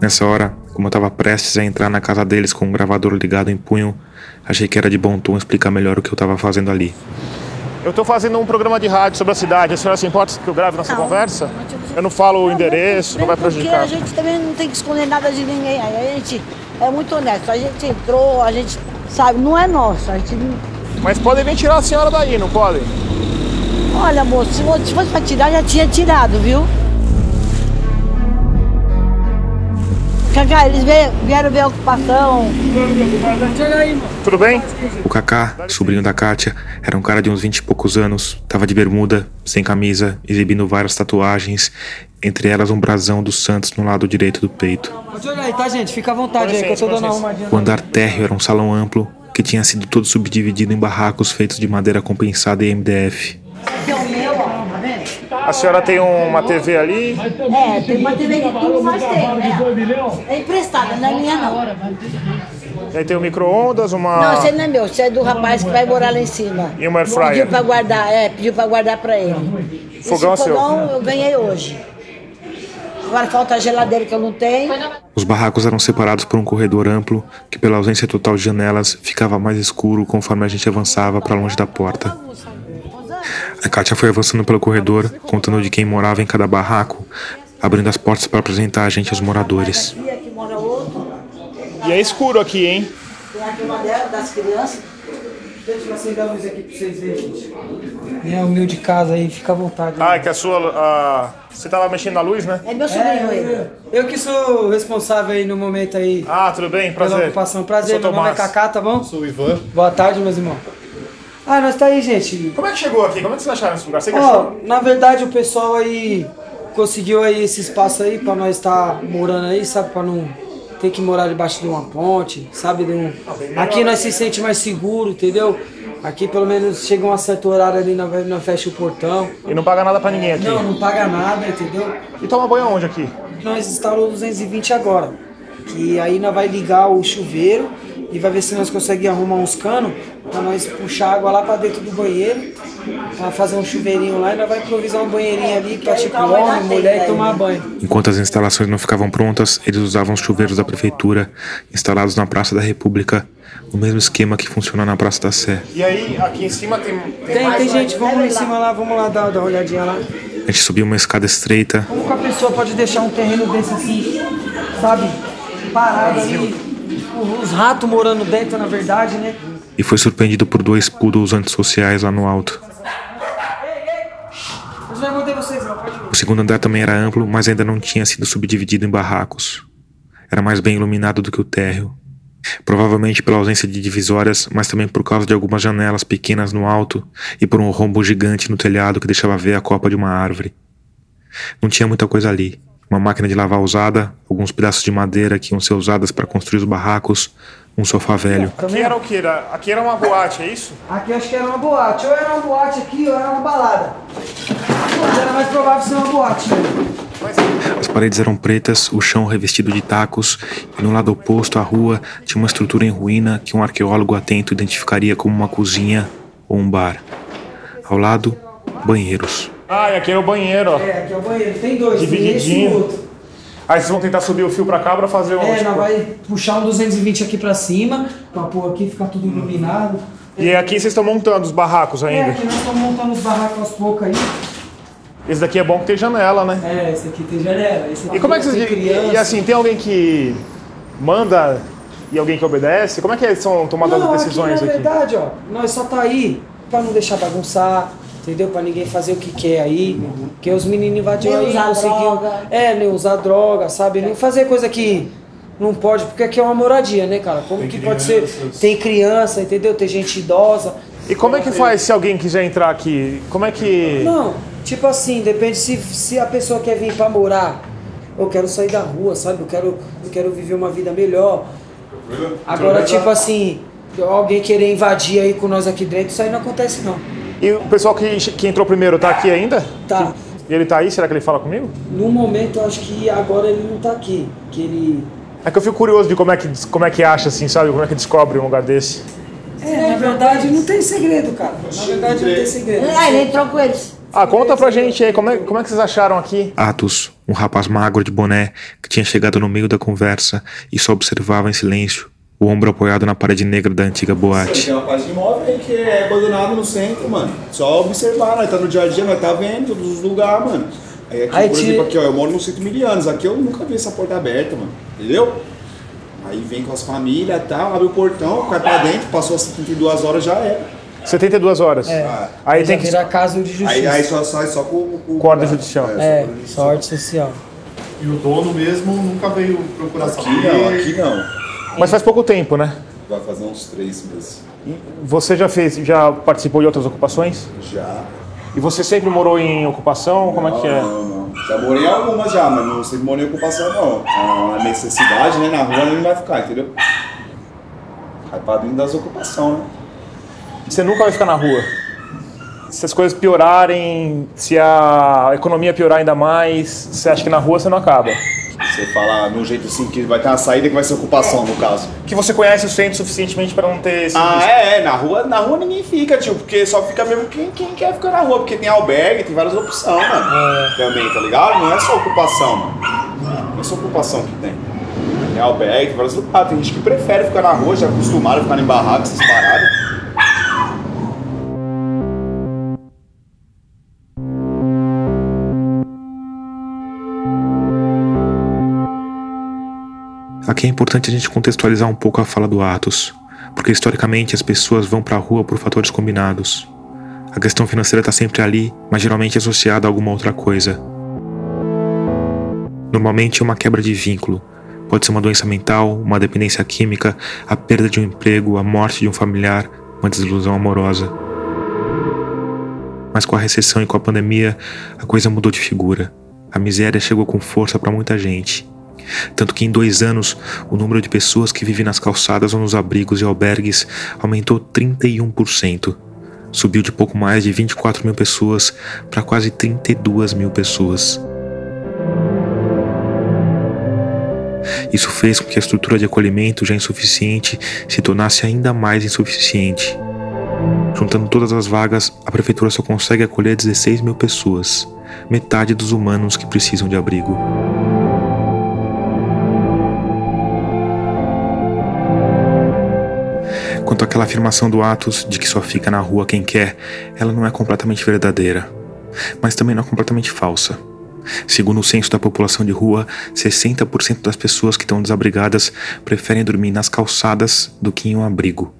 Speaker 1: Nessa hora, como eu estava prestes a entrar na casa deles com um gravador ligado em punho, achei que era de bom tom explicar melhor o que eu estava fazendo ali.
Speaker 4: Eu tô fazendo um programa de rádio sobre a cidade. A senhora se importa que eu grave nossa
Speaker 7: Não.
Speaker 4: conversa? Eu não falo o endereço, não vai
Speaker 7: Porque
Speaker 4: prejudicar.
Speaker 7: a gente também não tem que esconder nada de ninguém. Aí a gente é muito honesto. A gente entrou, a gente sabe, não é nosso. A gente não...
Speaker 4: Mas podem vir tirar a senhora daí, não podem?
Speaker 7: Olha, moço, se fosse- se fosse pra tirar, já tinha tirado, viu? Cacá, eles vieram ver a ocupação.
Speaker 4: Tudo bem?
Speaker 1: O Kaká, sobrinho da Kátia, era um cara de uns vinte e poucos anos, tava de bermuda, sem camisa, exibindo várias tatuagens, entre elas um brasão dos Santos no lado direito do peito.
Speaker 9: Pode olhar aí, tá, gente? Fica à vontade aí, que eu tô dando arrumadinha.
Speaker 1: O andar térreo era um salão amplo que tinha sido todo subdividido em barracos feitos de madeira compensada e MDF.
Speaker 7: Esse é o meu, ó, tá vendo?
Speaker 4: A senhora tem uma TV ali.
Speaker 7: É, tem uma TV que tudo mais tem, né? É emprestada, não é minha não.
Speaker 4: Aí tem um micro-ondas, uma.
Speaker 7: Não, esse não é meu, esse é do rapaz que vai morar lá em cima.
Speaker 4: E uma air fryer?
Speaker 7: Pediu pra guardar, é, pediu pra guardar pra ele.
Speaker 4: Fogão é
Speaker 7: esse
Speaker 4: seu?
Speaker 7: fogão eu ganhei hoje. Agora falta a geladeira que eu não tenho.
Speaker 1: Os barracos eram separados por um corredor amplo que, pela ausência total de janelas, ficava mais escuro conforme a gente avançava para longe da porta. A Kátia foi avançando pelo corredor, contando de quem morava em cada barraco, abrindo as portas para apresentar a gente aos moradores.
Speaker 7: Aqui, aqui mora outro.
Speaker 4: E é escuro aqui, hein?
Speaker 7: Tem aqui uma dela, das crianças.
Speaker 9: Deixa eu acender a luz aqui pra vocês verem, gente. É humilde casa aí, fica à vontade.
Speaker 4: Ah, é que a sua. a- Você tava mexendo na luz, né?
Speaker 7: É meu sobrinho ele.
Speaker 9: Eu que sou o responsável aí no momento aí
Speaker 4: Ah, tudo bem?
Speaker 9: pela
Speaker 4: Prazer.
Speaker 9: ocupação.
Speaker 4: Eu
Speaker 9: Prazer, meu nome é. Kaká, tá bom?
Speaker 5: Sou o Ivan.
Speaker 9: Boa tarde, meus irmãos. Ah, nós tá aí, gente.
Speaker 4: Como é que chegou aqui? Como é que vocês acharam esse lugar? Você que
Speaker 9: Ó,
Speaker 4: achou?
Speaker 9: na verdade o pessoal aí conseguiu aí esse espaço aí pra nós estar morando aí, sabe? Pra não ter que morar debaixo de uma ponte, sabe? De um... Aqui nós se sente mais seguro, entendeu? Aqui pelo menos chega um certo horário ali, nós, nós fecha o portão.
Speaker 4: E não paga nada pra ninguém aqui.
Speaker 9: Não, não paga nada, entendeu?
Speaker 4: E toma banho onde aqui?
Speaker 9: Nós instalamos 220 agora. Que aí nós vai ligar o chuveiro e vai ver se nós conseguimos arrumar uns canos pra nós puxar água lá pra dentro do banheiro, pra fazer um chuveirinho lá e nós vai improvisar um banheirinho ali pra tipo homem, mulher e tomar banho.
Speaker 1: Enquanto as instalações não ficavam prontas, eles usavam os chuveiros da prefeitura, instalados na Praça da República, no mesmo esquema que funciona na Praça da Sé.
Speaker 4: E aí, aqui em cima tem.
Speaker 9: Tem, tem gente, vamos lá em cima lá, vamos lá dar, dar uma olhadinha lá.
Speaker 1: A gente subiu uma escada estreita,
Speaker 9: Como que a pessoa pode deixar um terreno desse assim, sabe, parado aí, os ratos morando dentro, na verdade, né?
Speaker 1: e foi surpreendido por dois poodles antissociais lá no alto. O segundo andar também era amplo, mas ainda não tinha sido subdividido em barracos. Era mais bem iluminado do que o térreo. Provavelmente pela ausência de divisórias, mas também por causa de algumas janelas pequenas no alto e por um rombo gigante no telhado que deixava ver a copa de uma árvore. Não tinha muita coisa ali. Uma máquina de lavar usada, alguns pedaços de madeira que iam ser usadas para construir os barracos, um sofá velho.
Speaker 4: Aqui era o que? Era, aqui era uma boate, é isso?
Speaker 9: Aqui acho que era uma boate, ou era uma boate aqui, ou era uma balada. Mas era mais provável ser uma boate?
Speaker 1: As paredes eram pretas, o chão revestido de tacos, e no lado oposto à rua tinha uma estrutura em ruína que um arqueólogo atento identificaria como uma cozinha ou um bar. Ao lado, banheiros.
Speaker 4: Ah, e aqui era o banheiro, ó.
Speaker 9: É, aqui é o banheiro, tem dois, tem esse e
Speaker 4: Divididinho.
Speaker 9: o outro.
Speaker 4: Aí vocês vão tentar subir o fio pra cá pra fazer um.
Speaker 9: É,
Speaker 4: tipo-
Speaker 9: nós vai puxar um 220 aqui pra cima, pra pôr aqui, ficar tudo iluminado.
Speaker 4: E aqui vocês estão montando os barracos
Speaker 9: É,
Speaker 4: ainda.
Speaker 9: aqui nós estamos montando os barracos aos poucos aí.
Speaker 4: Esse daqui é bom que tem janela, né?
Speaker 9: É, esse aqui tem janela. Esse aqui
Speaker 4: E como é que
Speaker 9: tem
Speaker 4: vocês.
Speaker 9: criança.
Speaker 4: E assim, tem alguém que manda e alguém que obedece? Como é que são tomadas as decisões
Speaker 9: aqui, na
Speaker 4: aqui?
Speaker 9: verdade, ó, nós só tá aí pra não deixar bagunçar, entendeu? Pra ninguém fazer o que quer aí. Porque os meninos invadiram aí,
Speaker 7: droga.
Speaker 9: É, nem usar droga, sabe? Nem fazer coisa que não pode, porque aqui é uma moradia, né, cara? Como que pode ser? Tem criança, entendeu? Tem gente idosa.
Speaker 4: E como é que faz se alguém quiser entrar aqui? Como é que.
Speaker 9: Não, tipo assim, depende se, se a pessoa quer vir pra morar. Eu quero sair da rua, sabe? Eu quero, eu quero viver uma vida melhor. Agora, tipo assim, alguém querer invadir aí com nós aqui dentro, isso aí não acontece não.
Speaker 4: E o pessoal que, que entrou primeiro tá aqui ainda?
Speaker 9: Tá.
Speaker 4: E ele tá aí? Será que ele fala comigo?
Speaker 9: No momento, eu acho que agora ele não tá aqui. Que ele.
Speaker 4: É que eu fico curioso de como é que, como é que acha, assim, sabe? Como é que descobre um lugar desse.
Speaker 9: É, na verdade, não tem segredo, cara. Na verdade, não tem segredo.
Speaker 7: Ah, ele entrou com eles.
Speaker 4: Ah, conta pra gente aí, como é, como é que vocês acharam aqui?
Speaker 1: Atos, um rapaz magro de boné que tinha chegado no meio da conversa e só observava em silêncio, o ombro apoiado na parede negra da antiga boate.
Speaker 10: Tem uma parte de imóvel aí que é abandonado no centro, mano. Só observar, nós tá no dia a dia, nós tá vendo todos os lugares, mano. Aí aqui,
Speaker 9: Aí
Speaker 10: por exemplo, aqui, ó, eu moro no centro Milianos, aqui eu nunca vi essa porta aberta, mano. Entendeu? Aí vem com as famílias e tal, abre o portão, vai pra dentro, passou as 72 horas, já era.
Speaker 4: 72 horas.
Speaker 9: É.
Speaker 4: Aí
Speaker 9: Já
Speaker 4: tem que.
Speaker 9: virar caso de justiça.
Speaker 10: Aí, aí só sai só com, com
Speaker 4: Com ordem judicial.
Speaker 9: É, sorte social.
Speaker 5: E o dono mesmo nunca veio procurar
Speaker 10: Aqui
Speaker 5: saber.
Speaker 10: não, aqui não.
Speaker 4: Mas faz pouco tempo, né?
Speaker 10: Vai fazer uns três meses.
Speaker 4: Você já fez, já participou de outras ocupações?
Speaker 10: Já.
Speaker 4: E você sempre morou em ocupação? Como é que é?
Speaker 10: Não, não. Já morei em algumas já, mas não sempre morei em ocupação não. A necessidade, né? Na rua não vai ficar, entendeu? Vai dentro das ocupações, né?
Speaker 4: Você nunca vai ficar na rua. Se as coisas piorarem, se a economia piorar ainda mais, você acha que na rua você não acaba?
Speaker 10: Você fala no jeito assim que vai ter uma saída que vai ser ocupação, no caso.
Speaker 4: Que você conhece o centro suficientemente para não ter esse
Speaker 10: Ah,
Speaker 4: risco.
Speaker 10: é, é, na rua, na rua ninguém fica, tio, porque só fica mesmo quem, quem quer ficar na rua, porque tem albergue, tem várias opções, mano. Também, tá ligado? Não é só ocupação, mano. Não é só ocupação que tem. Tem albergue, tem vários lugares. Tem gente que prefere ficar na rua, já acostumaram a ficar em barracos, essas paradas.
Speaker 1: Aqui é importante a gente contextualizar um pouco a fala do Atos, porque historicamente as pessoas vão pra rua por fatores combinados. A questão financeira está sempre ali, mas geralmente associada a alguma outra coisa. Normalmente é uma quebra de vínculo. Pode ser uma doença mental, uma dependência química, a perda de um emprego, a morte de um familiar, uma desilusão amorosa. Mas com a recessão e com a pandemia, a coisa mudou de figura. A miséria chegou com força para muita gente. Tanto que em dois anos, o número de pessoas que vivem nas calçadas ou nos abrigos e albergues aumentou 31%. Subiu de pouco mais de 24 mil pessoas para quase 32 mil pessoas. Isso fez com que a estrutura de acolhimento, já insuficiente, se tornasse ainda mais insuficiente. Juntando todas as vagas, a prefeitura só consegue acolher 16 mil pessoas, metade dos humanos que precisam de abrigo. Quanto àquela afirmação do Atos de que só fica na rua quem quer, ela não é completamente verdadeira, mas também não é completamente falsa. Segundo o censo da população de rua, 60% das pessoas que estão desabrigadas preferem dormir nas calçadas do que em um abrigo.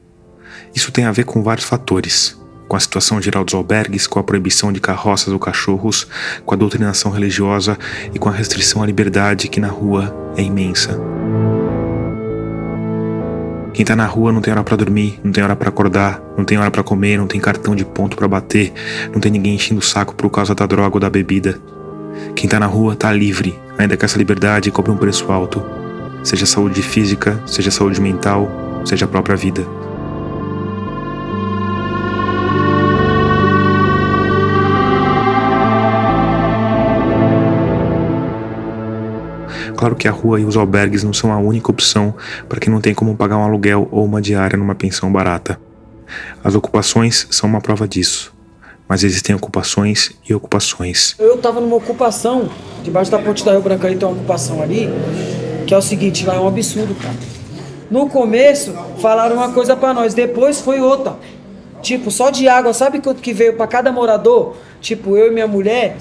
Speaker 1: Isso tem a ver com vários fatores. Com a situação geral dos albergues, com a proibição de carroças ou cachorros, com a doutrinação religiosa e com a restrição à liberdade que na rua é imensa. Quem tá na rua não tem hora para dormir, não tem hora para acordar, não tem hora para comer, não tem cartão de ponto para bater, não tem ninguém enchendo o saco por causa da droga ou da bebida. Quem tá na rua tá livre, ainda que essa liberdade cobre um preço alto, seja saúde física, seja saúde mental, seja a própria vida. Claro que a rua e os albergues não são a única opção para quem não tem como pagar um aluguel ou uma diária numa pensão barata. As ocupações são uma prova disso. Mas existem ocupações e ocupações.
Speaker 9: Eu tava numa ocupação, debaixo da ponte da Rio Branco ali tem uma ocupação ali, que é o seguinte, lá é um absurdo, cara. No começo, falaram uma coisa para nós, depois foi outra. Tipo, só de água, sabe quanto que veio para cada morador? Tipo, eu e minha mulher,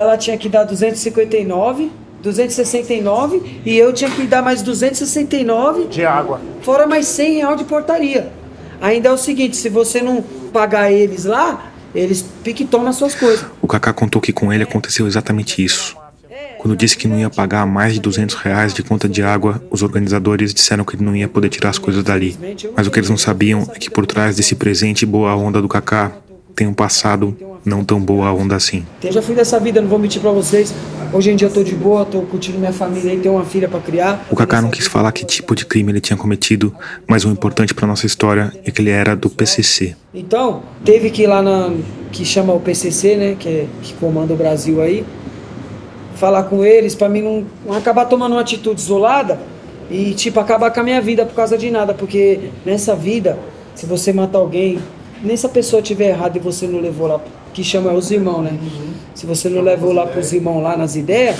Speaker 9: ela tinha que dar 259 269 e eu tinha que dar mais 269
Speaker 4: de água.
Speaker 9: Fora mais 100 real de portaria. Ainda é o seguinte, se você não pagar eles lá, eles piquetam nas suas coisas.
Speaker 1: O Kaká contou que com ele aconteceu exatamente isso. Quando disse que não ia pagar mais de 200 reais de conta de água, os organizadores disseram que ele não ia poder tirar as coisas dali. Mas o que eles não sabiam é que por trás desse presente boa onda do Kaká tem um passado não tão boa onda assim.
Speaker 9: Eu já fui dessa vida, não vou mentir para vocês. Hoje em dia eu tô de boa, tô curtindo minha família e tenho uma filha para criar.
Speaker 1: O Kaká não quis falar que tipo de crime ele tinha cometido, mas o importante para nossa história é que ele era do PCC.
Speaker 9: Então, teve que ir lá na que chama o PCC, né, que é, que comanda o Brasil aí, falar com eles para mim não, não acabar tomando uma atitude isolada e tipo acabar com a minha vida por causa de nada, porque nessa vida, se você matar alguém, nem se a pessoa tiver errado e você não levou lá que chama os irmãos, né? Uhum. Se você não levou lá pros irmãos lá nas ideias,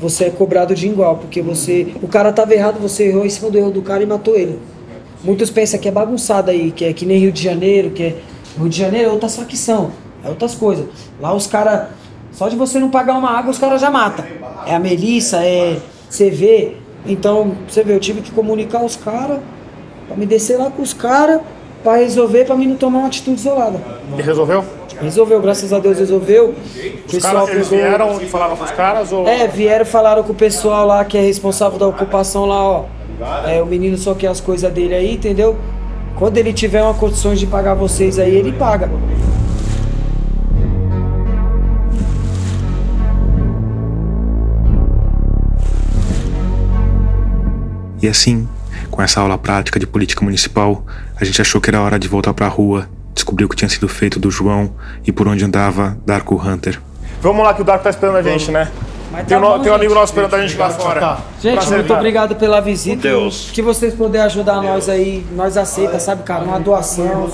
Speaker 9: você é cobrado de igual, porque você. O cara tava errado, você errou em cima do erro do cara e matou ele. Muitos pensam que é bagunçado aí, que é que nem Rio de Janeiro, que é. Rio de Janeiro é outras facção, é outras coisas. Lá os caras. Só de você não pagar uma água, os caras já matam. É a Melissa, é CV. Então, você vê, eu tive que comunicar os caras, pra me descer lá com os caras, pra resolver, pra mim não tomar uma atitude isolada.
Speaker 4: E resolveu?
Speaker 9: Resolveu, graças a Deus resolveu.
Speaker 4: Os pessoal caras, pegou... vieram e falaram com os caras? Ou...
Speaker 9: É, vieram e falaram com o pessoal lá que é responsável da ocupação lá, ó. É, o menino só quer as coisas dele aí, entendeu? Quando ele tiver uma condições de pagar vocês aí, ele paga.
Speaker 1: E assim, com essa aula prática de política municipal, a gente achou que era hora de voltar para a rua descobriu o que tinha sido feito do João e por onde andava Darko Hunter.
Speaker 4: Vamos lá que o Darko tá esperando a gente, né? Mas tem, tá um, tem um amigo nosso esperando a gente lá fora.
Speaker 9: Gente, Prazer, muito cara. obrigado pela visita. Deus. Que vocês puderem ajudar nós aí, nós aceita, sabe, cara? Uma doação,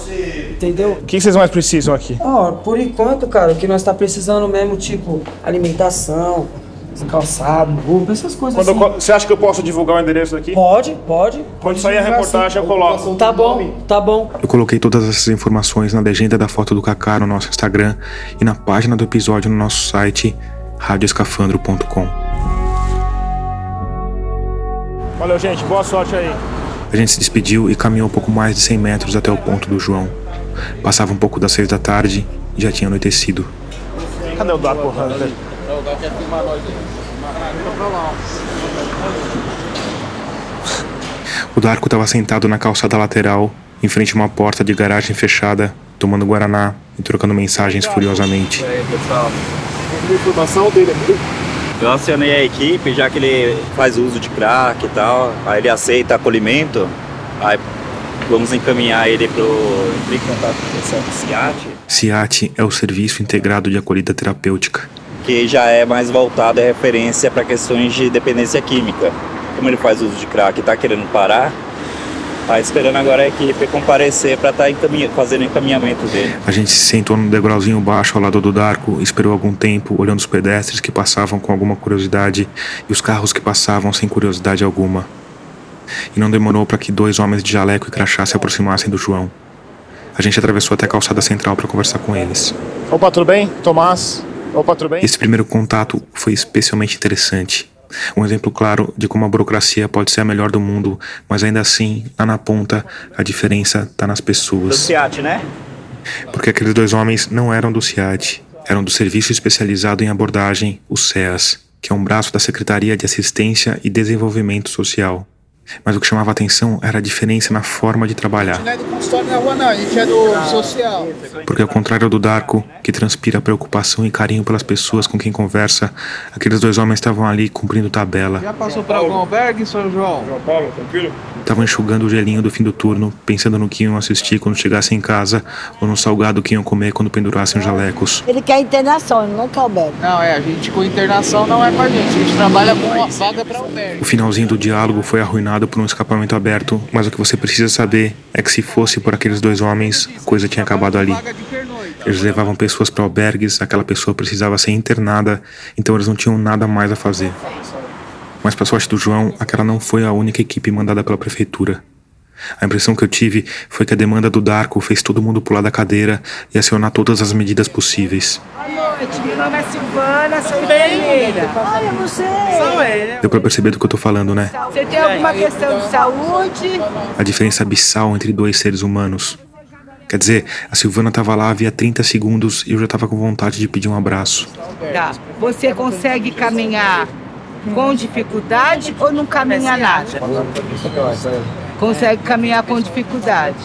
Speaker 9: entendeu?
Speaker 4: O que vocês mais precisam aqui?
Speaker 9: Ó, oh, por enquanto, cara, o que nós tá precisando mesmo, tipo, alimentação, calçado, roupa, essas coisas
Speaker 4: Quando
Speaker 9: assim.
Speaker 4: Eu, você acha que eu posso divulgar o endereço aqui?
Speaker 9: Pode, pode.
Speaker 4: Quando sair a reportagem, assim. eu coloco.
Speaker 9: Tá bom, tá bom.
Speaker 1: Eu coloquei todas essas informações na legenda da foto do Kaká no nosso Instagram e na página do episódio no nosso site radioescafandro.com.
Speaker 4: Valeu, gente. Boa sorte aí.
Speaker 1: A gente se despediu e caminhou um pouco mais de 100 metros até o ponto do João. Passava um pouco das seis da tarde e já tinha anoitecido.
Speaker 4: Cadê o Darko O quer filmar nós aí.
Speaker 1: O Darko estava sentado na calçada lateral, em frente a uma porta de garagem fechada, tomando guaraná e trocando mensagens furiosamente.
Speaker 3: Aí, pessoal?
Speaker 4: informação dele aqui.
Speaker 3: Eu acionei a equipe, já que ele faz uso de crack e tal, aí ele aceita acolhimento, aí vamos encaminhar ele para o contato com o pessoal do CIAT.
Speaker 1: CIAT é o Serviço Integrado de Acolhida Terapêutica
Speaker 3: que já é mais voltado à referência para questões de dependência química. como ele faz uso de crack e tá querendo parar, tá esperando agora a equipe comparecer para estar tá encaminha, fazendo o encaminhamento dele.
Speaker 1: A gente se sentou no degrauzinho baixo ao lado do Darko, esperou algum tempo, olhando os pedestres que passavam com alguma curiosidade e os carros que passavam sem curiosidade alguma. E não demorou para que dois homens de jaleco e crachá se aproximassem do João. A gente atravessou até a calçada central para conversar com eles.
Speaker 4: Opa, tudo bem? Tomás? Opa, tudo bem?
Speaker 1: Esse primeiro contato foi especialmente interessante. Um exemplo claro de como a burocracia pode ser a melhor do mundo, mas ainda assim, lá na ponta, a diferença está nas pessoas.
Speaker 3: Do CIAT, né?
Speaker 1: Porque aqueles dois homens não eram do CIAT, eram do Serviço Especializado em Abordagem, o SEAS, que é um braço da Secretaria de Assistência e Desenvolvimento Social. Mas o que chamava atenção era a diferença na forma de trabalhar. Porque ao contrário do Darko, que transpira preocupação e carinho pelas pessoas com quem conversa, aqueles dois homens estavam ali cumprindo tabela.
Speaker 11: Já passou por algum albergue, São João?
Speaker 10: João Paulo, tranquilo?
Speaker 1: Estavam enxugando o gelinho do fim do turno, pensando no que iam assistir quando chegassem em casa ou no salgado que iam comer quando pendurassem os jalecos.
Speaker 7: Ele quer internação, ele não quer albergue.
Speaker 11: Não, é, a gente com internação não é com a gente, a gente trabalha com uma vaga para albergue.
Speaker 1: O finalzinho do diálogo foi arruinado por um escapamento aberto, mas o que você precisa saber é que se fosse por aqueles dois homens, a coisa tinha acabado ali. Eles levavam pessoas para albergues, aquela pessoa precisava ser internada, então eles não tinham nada mais a fazer. Mas, para sorte do João, aquela não foi a única equipe mandada pela prefeitura. A impressão que eu tive foi que a demanda do Darko fez todo mundo pular da cadeira e acionar todas as medidas possíveis.
Speaker 12: Boa noite, meu nome é Silvana, sou enfermeira. Sou eu.
Speaker 1: Deu pra perceber do que eu tô falando, né?
Speaker 12: Você tem alguma questão de saúde?
Speaker 1: A diferença abissal entre dois seres humanos. Quer dizer, a Silvana tava lá havia 30 segundos e eu já tava com vontade de pedir um abraço.
Speaker 12: Tá. Você consegue caminhar com dificuldade ou não caminha nada? Consegue caminhar com dificuldade.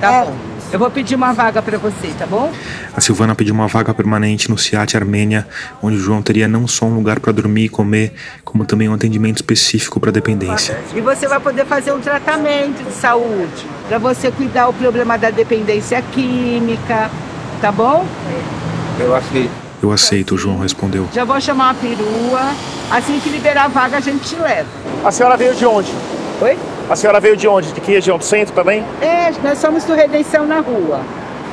Speaker 12: Tá bom. Eu vou pedir uma vaga para você, tá bom?
Speaker 1: A Silvana pediu uma vaga permanente no CIAT Armênia, onde o João teria não só um lugar para dormir e comer, como também um atendimento específico para dependência.
Speaker 12: E você vai poder fazer um tratamento de saúde para você cuidar o problema da dependência química, tá bom?
Speaker 10: Eu aceito.
Speaker 1: Eu aceito, o João respondeu.
Speaker 12: Já vou chamar a perua. Assim que liberar a vaga, a gente te leva.
Speaker 4: A senhora veio de onde?
Speaker 12: Oi?
Speaker 4: A senhora veio de onde? De que região? Do centro também?
Speaker 12: É, nós somos do Redenção na Rua.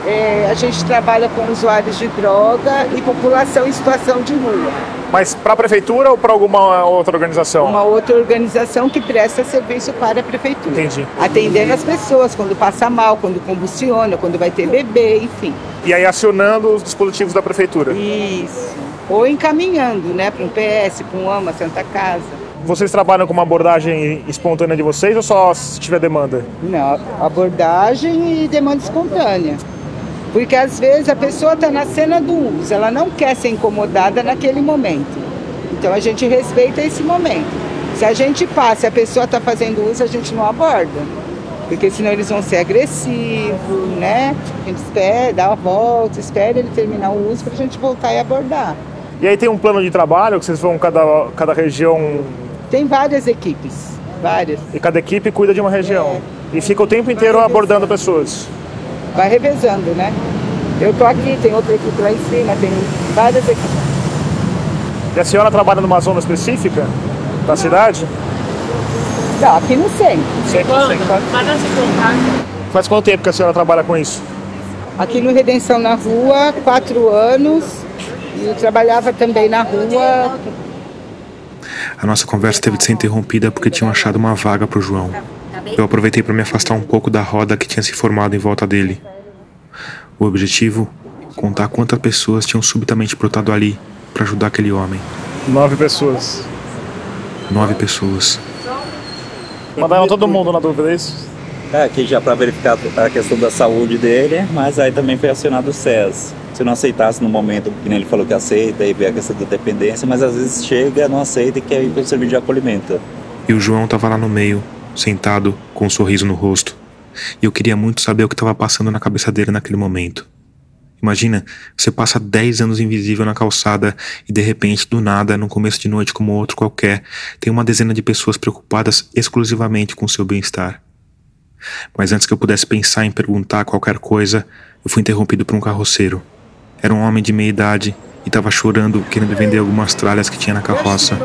Speaker 12: É, a gente trabalha com usuários de droga e população em situação de rua.
Speaker 4: Mas para a prefeitura ou para alguma outra organização?
Speaker 12: Uma outra organização que presta serviço para a prefeitura.
Speaker 4: Entendi.
Speaker 12: Atendendo as pessoas quando passa mal, quando convulsiona, quando vai ter bebê, enfim.
Speaker 4: E aí acionando os dispositivos da prefeitura?
Speaker 12: Isso. Ou encaminhando, né, para um PS, para um AMA, Santa Casa.
Speaker 4: Vocês trabalham com uma abordagem espontânea de vocês ou só se tiver demanda?
Speaker 12: Não, abordagem e demanda espontânea. Porque às vezes a pessoa está na cena do uso, ela não quer ser incomodada naquele momento. Então a gente respeita esse momento. Se a gente passa e a pessoa está fazendo uso, a gente não aborda. Porque senão eles vão ser agressivos, né? A gente espera, dá a volta, espera ele terminar o uso para a gente voltar e abordar.
Speaker 4: E aí tem um plano de trabalho que vocês vão cada, cada região.
Speaker 12: Tem várias equipes, várias.
Speaker 4: E cada equipe cuida de uma região. É. E fica o tempo inteiro abordando pessoas.
Speaker 12: Vai revezando, né? Eu tô aqui, tem outra equipe lá em cima, tem várias equipes.
Speaker 4: E a senhora trabalha numa zona específica da cidade?
Speaker 12: Não, aqui no centro.
Speaker 4: Sempre no centro. Faz quanto tempo que a senhora trabalha com isso?
Speaker 12: Aqui no Redenção na Rua, quatro anos. E eu trabalhava também na rua.
Speaker 1: A nossa conversa teve de ser interrompida porque tinham achado uma vaga para o João. Eu aproveitei para me afastar um pouco da roda que tinha se formado em volta dele. O objetivo? Contar quantas pessoas tinham subitamente brotado ali para ajudar aquele homem.
Speaker 4: Nove pessoas.
Speaker 1: Nove pessoas.
Speaker 4: Mandaram todo mundo na dúvida, é isso?
Speaker 3: É, aqui já para verificar a questão da saúde dele, mas aí também foi acionado o SES. Se não aceitasse no momento, que ele falou que aceita, e vê a questão da dependência, mas às vezes chega, não aceita e quer ir para o serviço de acolhimento.
Speaker 1: E o João estava lá no meio, sentado, com um sorriso no rosto. E eu queria muito saber o que estava passando na cabeça dele naquele momento. Imagina, você passa 10 anos invisível na calçada e de repente, do nada, num começo de noite como outro qualquer, tem uma dezena de pessoas preocupadas exclusivamente com seu bem-estar. Mas antes que eu pudesse pensar em perguntar qualquer coisa, eu fui interrompido por um carroceiro. Era um homem de meia idade e estava chorando, querendo vender algumas tralhas que tinha na carroça.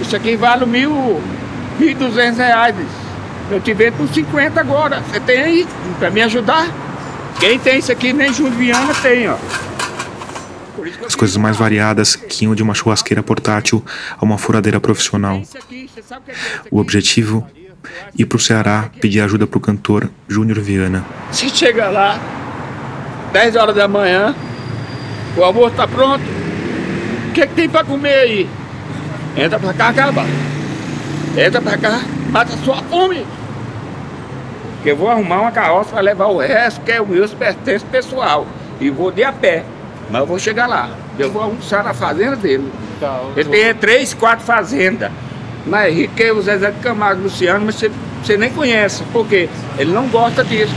Speaker 13: Isso aqui vale mil, mil duzentos reais. Eu te vendo por 50 agora. Você tem aí para me ajudar? Quem tem isso aqui, nem Juliana tem, ó.
Speaker 1: As coisas mais variadas que iam de uma churrasqueira portátil a uma furadeira profissional. O objetivo? Ir para o Ceará pedir ajuda para o cantor Júnior Viana.
Speaker 13: Se chega lá, 10 horas da manhã, o almoço tá pronto. O que, que tem para comer aí? Entra para cá, acaba. Entra para cá, mata sua fome. Que eu vou arrumar uma carroça para levar o resto, que é o meu pertence pessoal. E vou de a pé. Mas eu vou chegar lá. Eu vou almoçar na fazenda dele. Tá, Ele tem três, quatro fazendas. Mais rico que o Zezé de Camargo Luciano, mas você, você nem conhece. Por quê? Ele não gosta disso.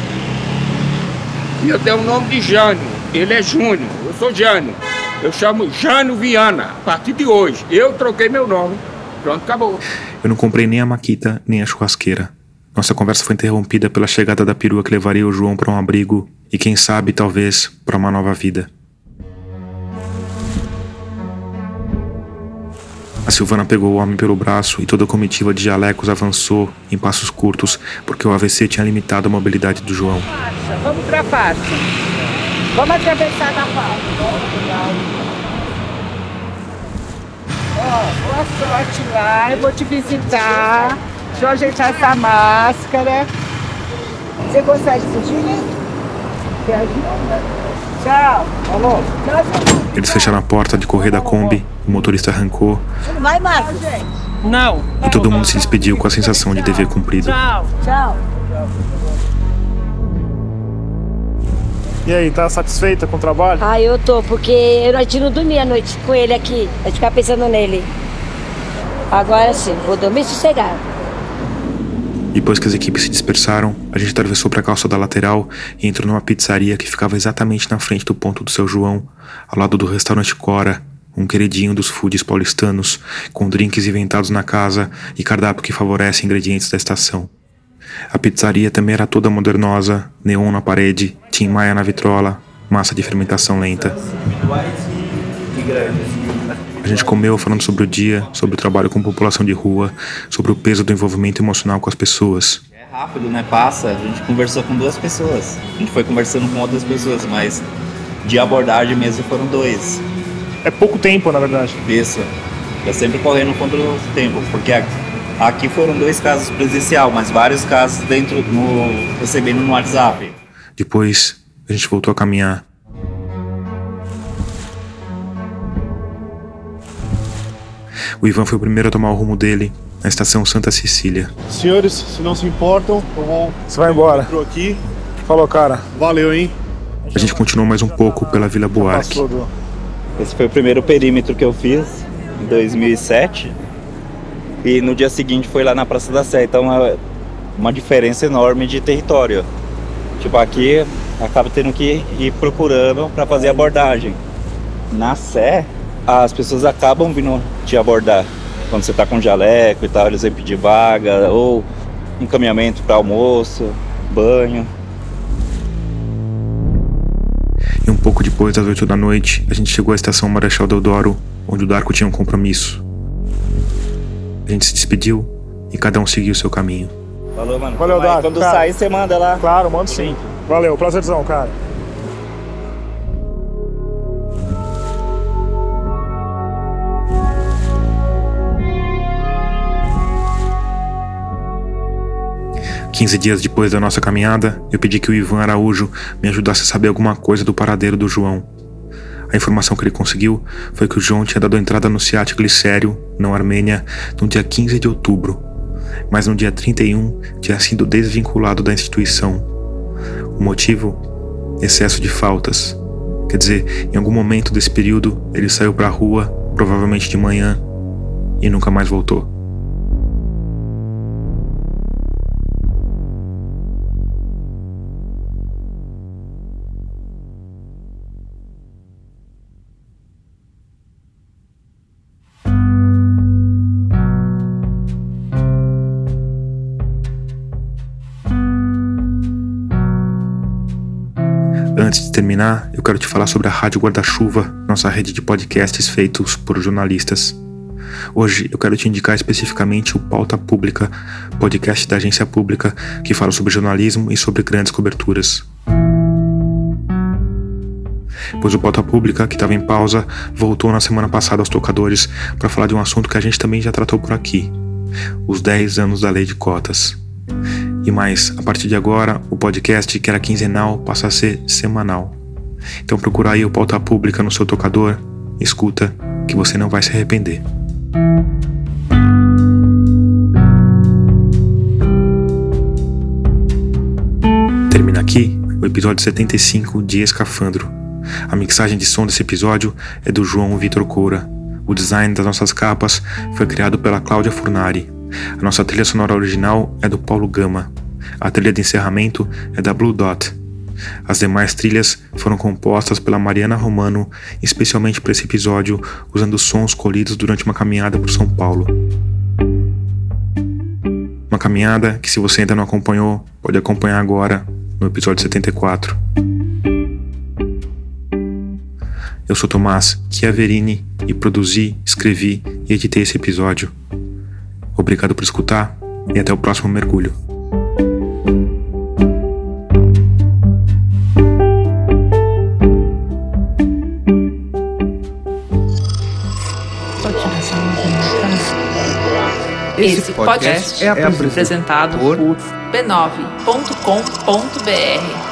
Speaker 13: E eu tenho o nome de Jânio. Ele é Júnior. Eu sou Jânio. Eu chamo Jânio Viana. A partir de hoje, eu troquei meu nome. Pronto, acabou.
Speaker 1: Eu não comprei nem a maquita, nem a churrasqueira. Nossa conversa foi interrompida pela chegada da perua que levaria o João para um abrigo e, quem sabe, talvez, para uma nova vida. A Silvana pegou o homem pelo braço e toda a comitiva de jalecos avançou em passos curtos, porque o AVC tinha limitado a mobilidade do João.
Speaker 12: Vamos pra faixa. Vamos atravessar na. Ó, boa sorte lá, eu vou te visitar. Deixa eu ajeitar essa máscara. Você consegue fugir? Quer ajuda? Tchau. Alô.
Speaker 1: Eles fecharam a porta de correr da Kombi, o motorista arrancou.
Speaker 7: Vai, Marcos.
Speaker 9: Não.
Speaker 1: E todo mundo se despediu com a sensação de dever cumprido.
Speaker 9: Tchau.
Speaker 7: Tchau.
Speaker 4: E aí, tá satisfeita com o trabalho?
Speaker 8: Ah, eu tô, porque eu, a gente não dormia a noite com ele aqui. A gente ficava pensando nele. Agora sim, vou dormir sossegado.
Speaker 1: Depois que as equipes se dispersaram, a gente atravessou para a calçada lateral e entrou numa pizzaria que ficava exatamente na frente do ponto do seu João, ao lado do restaurante Cora, um queridinho dos foodies paulistanos, com drinks inventados na casa e cardápio que favorece ingredientes da estação. A pizzaria também era toda modernosa, neon na parede, Tim Maia na vitrola, massa de fermentação lenta. A gente comeu falando sobre o dia, sobre o trabalho com população de rua, sobre o peso do envolvimento emocional com as pessoas.
Speaker 3: É rápido, né? Passa. A gente conversou com duas pessoas. A gente foi conversando com outras pessoas, mas de abordagem mesmo foram dois.
Speaker 4: É pouco tempo, na verdade.
Speaker 3: Isso. É sempre correndo contra o tempo, porque aqui foram dois casos presencial, mas vários casos dentro no recebendo no WhatsApp.
Speaker 1: Depois a gente voltou a caminhar. O Ivan foi o primeiro a tomar o rumo dele, na estação Santa Cecília.
Speaker 5: Senhores, se não se importam, eu vou.
Speaker 4: Você vai embora.
Speaker 5: Entrou aqui.
Speaker 4: Falou, cara.
Speaker 5: Valeu, hein?
Speaker 1: A gente continuou mais um pouco pela Vila Buarque.
Speaker 3: Esse foi o primeiro perímetro que eu fiz, em 2007. E no dia seguinte foi lá na Praça da Sé. Então é uma diferença enorme de território. Tipo, aqui acaba tendo que ir procurando para fazer abordagem. Na Sé, as pessoas acabam vindo te abordar. Quando você está com jaleco e tal, eles vêm pedir vaga ou encaminhamento para almoço, banho.
Speaker 1: E um pouco depois das oito da noite, a gente chegou à estação Marechal Deodoro, onde o Darko tinha um compromisso. A gente se despediu e cada um seguiu o seu caminho.
Speaker 3: Falou, mano.
Speaker 4: Valeu, Darko.
Speaker 3: Quando
Speaker 4: cara.
Speaker 3: sair, você manda lá.
Speaker 4: Claro, mando sim. Valeu, prazerzão, cara.
Speaker 1: Quinze dias depois da nossa caminhada, eu pedi que o Ivan Araújo me ajudasse a saber alguma coisa do paradeiro do João. A informação que ele conseguiu foi que o João tinha dado entrada no SEAT Glicério, não Armênia, no dia 15 de outubro, mas no dia 31 tinha sido desvinculado da instituição. O motivo? Excesso de faltas. Quer dizer, em algum momento desse período ele saiu para a rua, provavelmente de manhã, e nunca mais voltou. Antes de terminar, eu quero te falar sobre a Rádio Guarda-Chuva, nossa rede de podcasts feitos por jornalistas. Hoje eu quero te indicar especificamente o Pauta Pública, podcast da agência pública que fala sobre jornalismo e sobre grandes coberturas. Pois o Pauta Pública, que estava em pausa, voltou na semana passada aos tocadores para falar de um assunto que a gente também já tratou por aqui: os 10 anos da lei de cotas. E mais, a partir de agora, o podcast que era quinzenal passa a ser semanal. Então procura aí o Pauta Pública no seu tocador, escuta, que você não vai se arrepender. Termina aqui o episódio 75 de Escafandro. A mixagem de som desse episódio é do João Vitor Coura. O design das nossas capas foi criado pela Cláudia Furnari. A nossa trilha sonora original é do Paulo Gama. A trilha de encerramento é da Blue Dot. As demais trilhas foram compostas pela Mariana Romano, especialmente para esse episódio, usando sons colhidos durante uma caminhada por São Paulo. Uma caminhada que, se você ainda não acompanhou, pode acompanhar agora no episódio 74. Eu sou Tomás Chiaverini e produzi, escrevi e editei esse episódio. Obrigado por escutar e até o próximo mergulho.
Speaker 14: Esse podcast é apresentado por b9.com.br.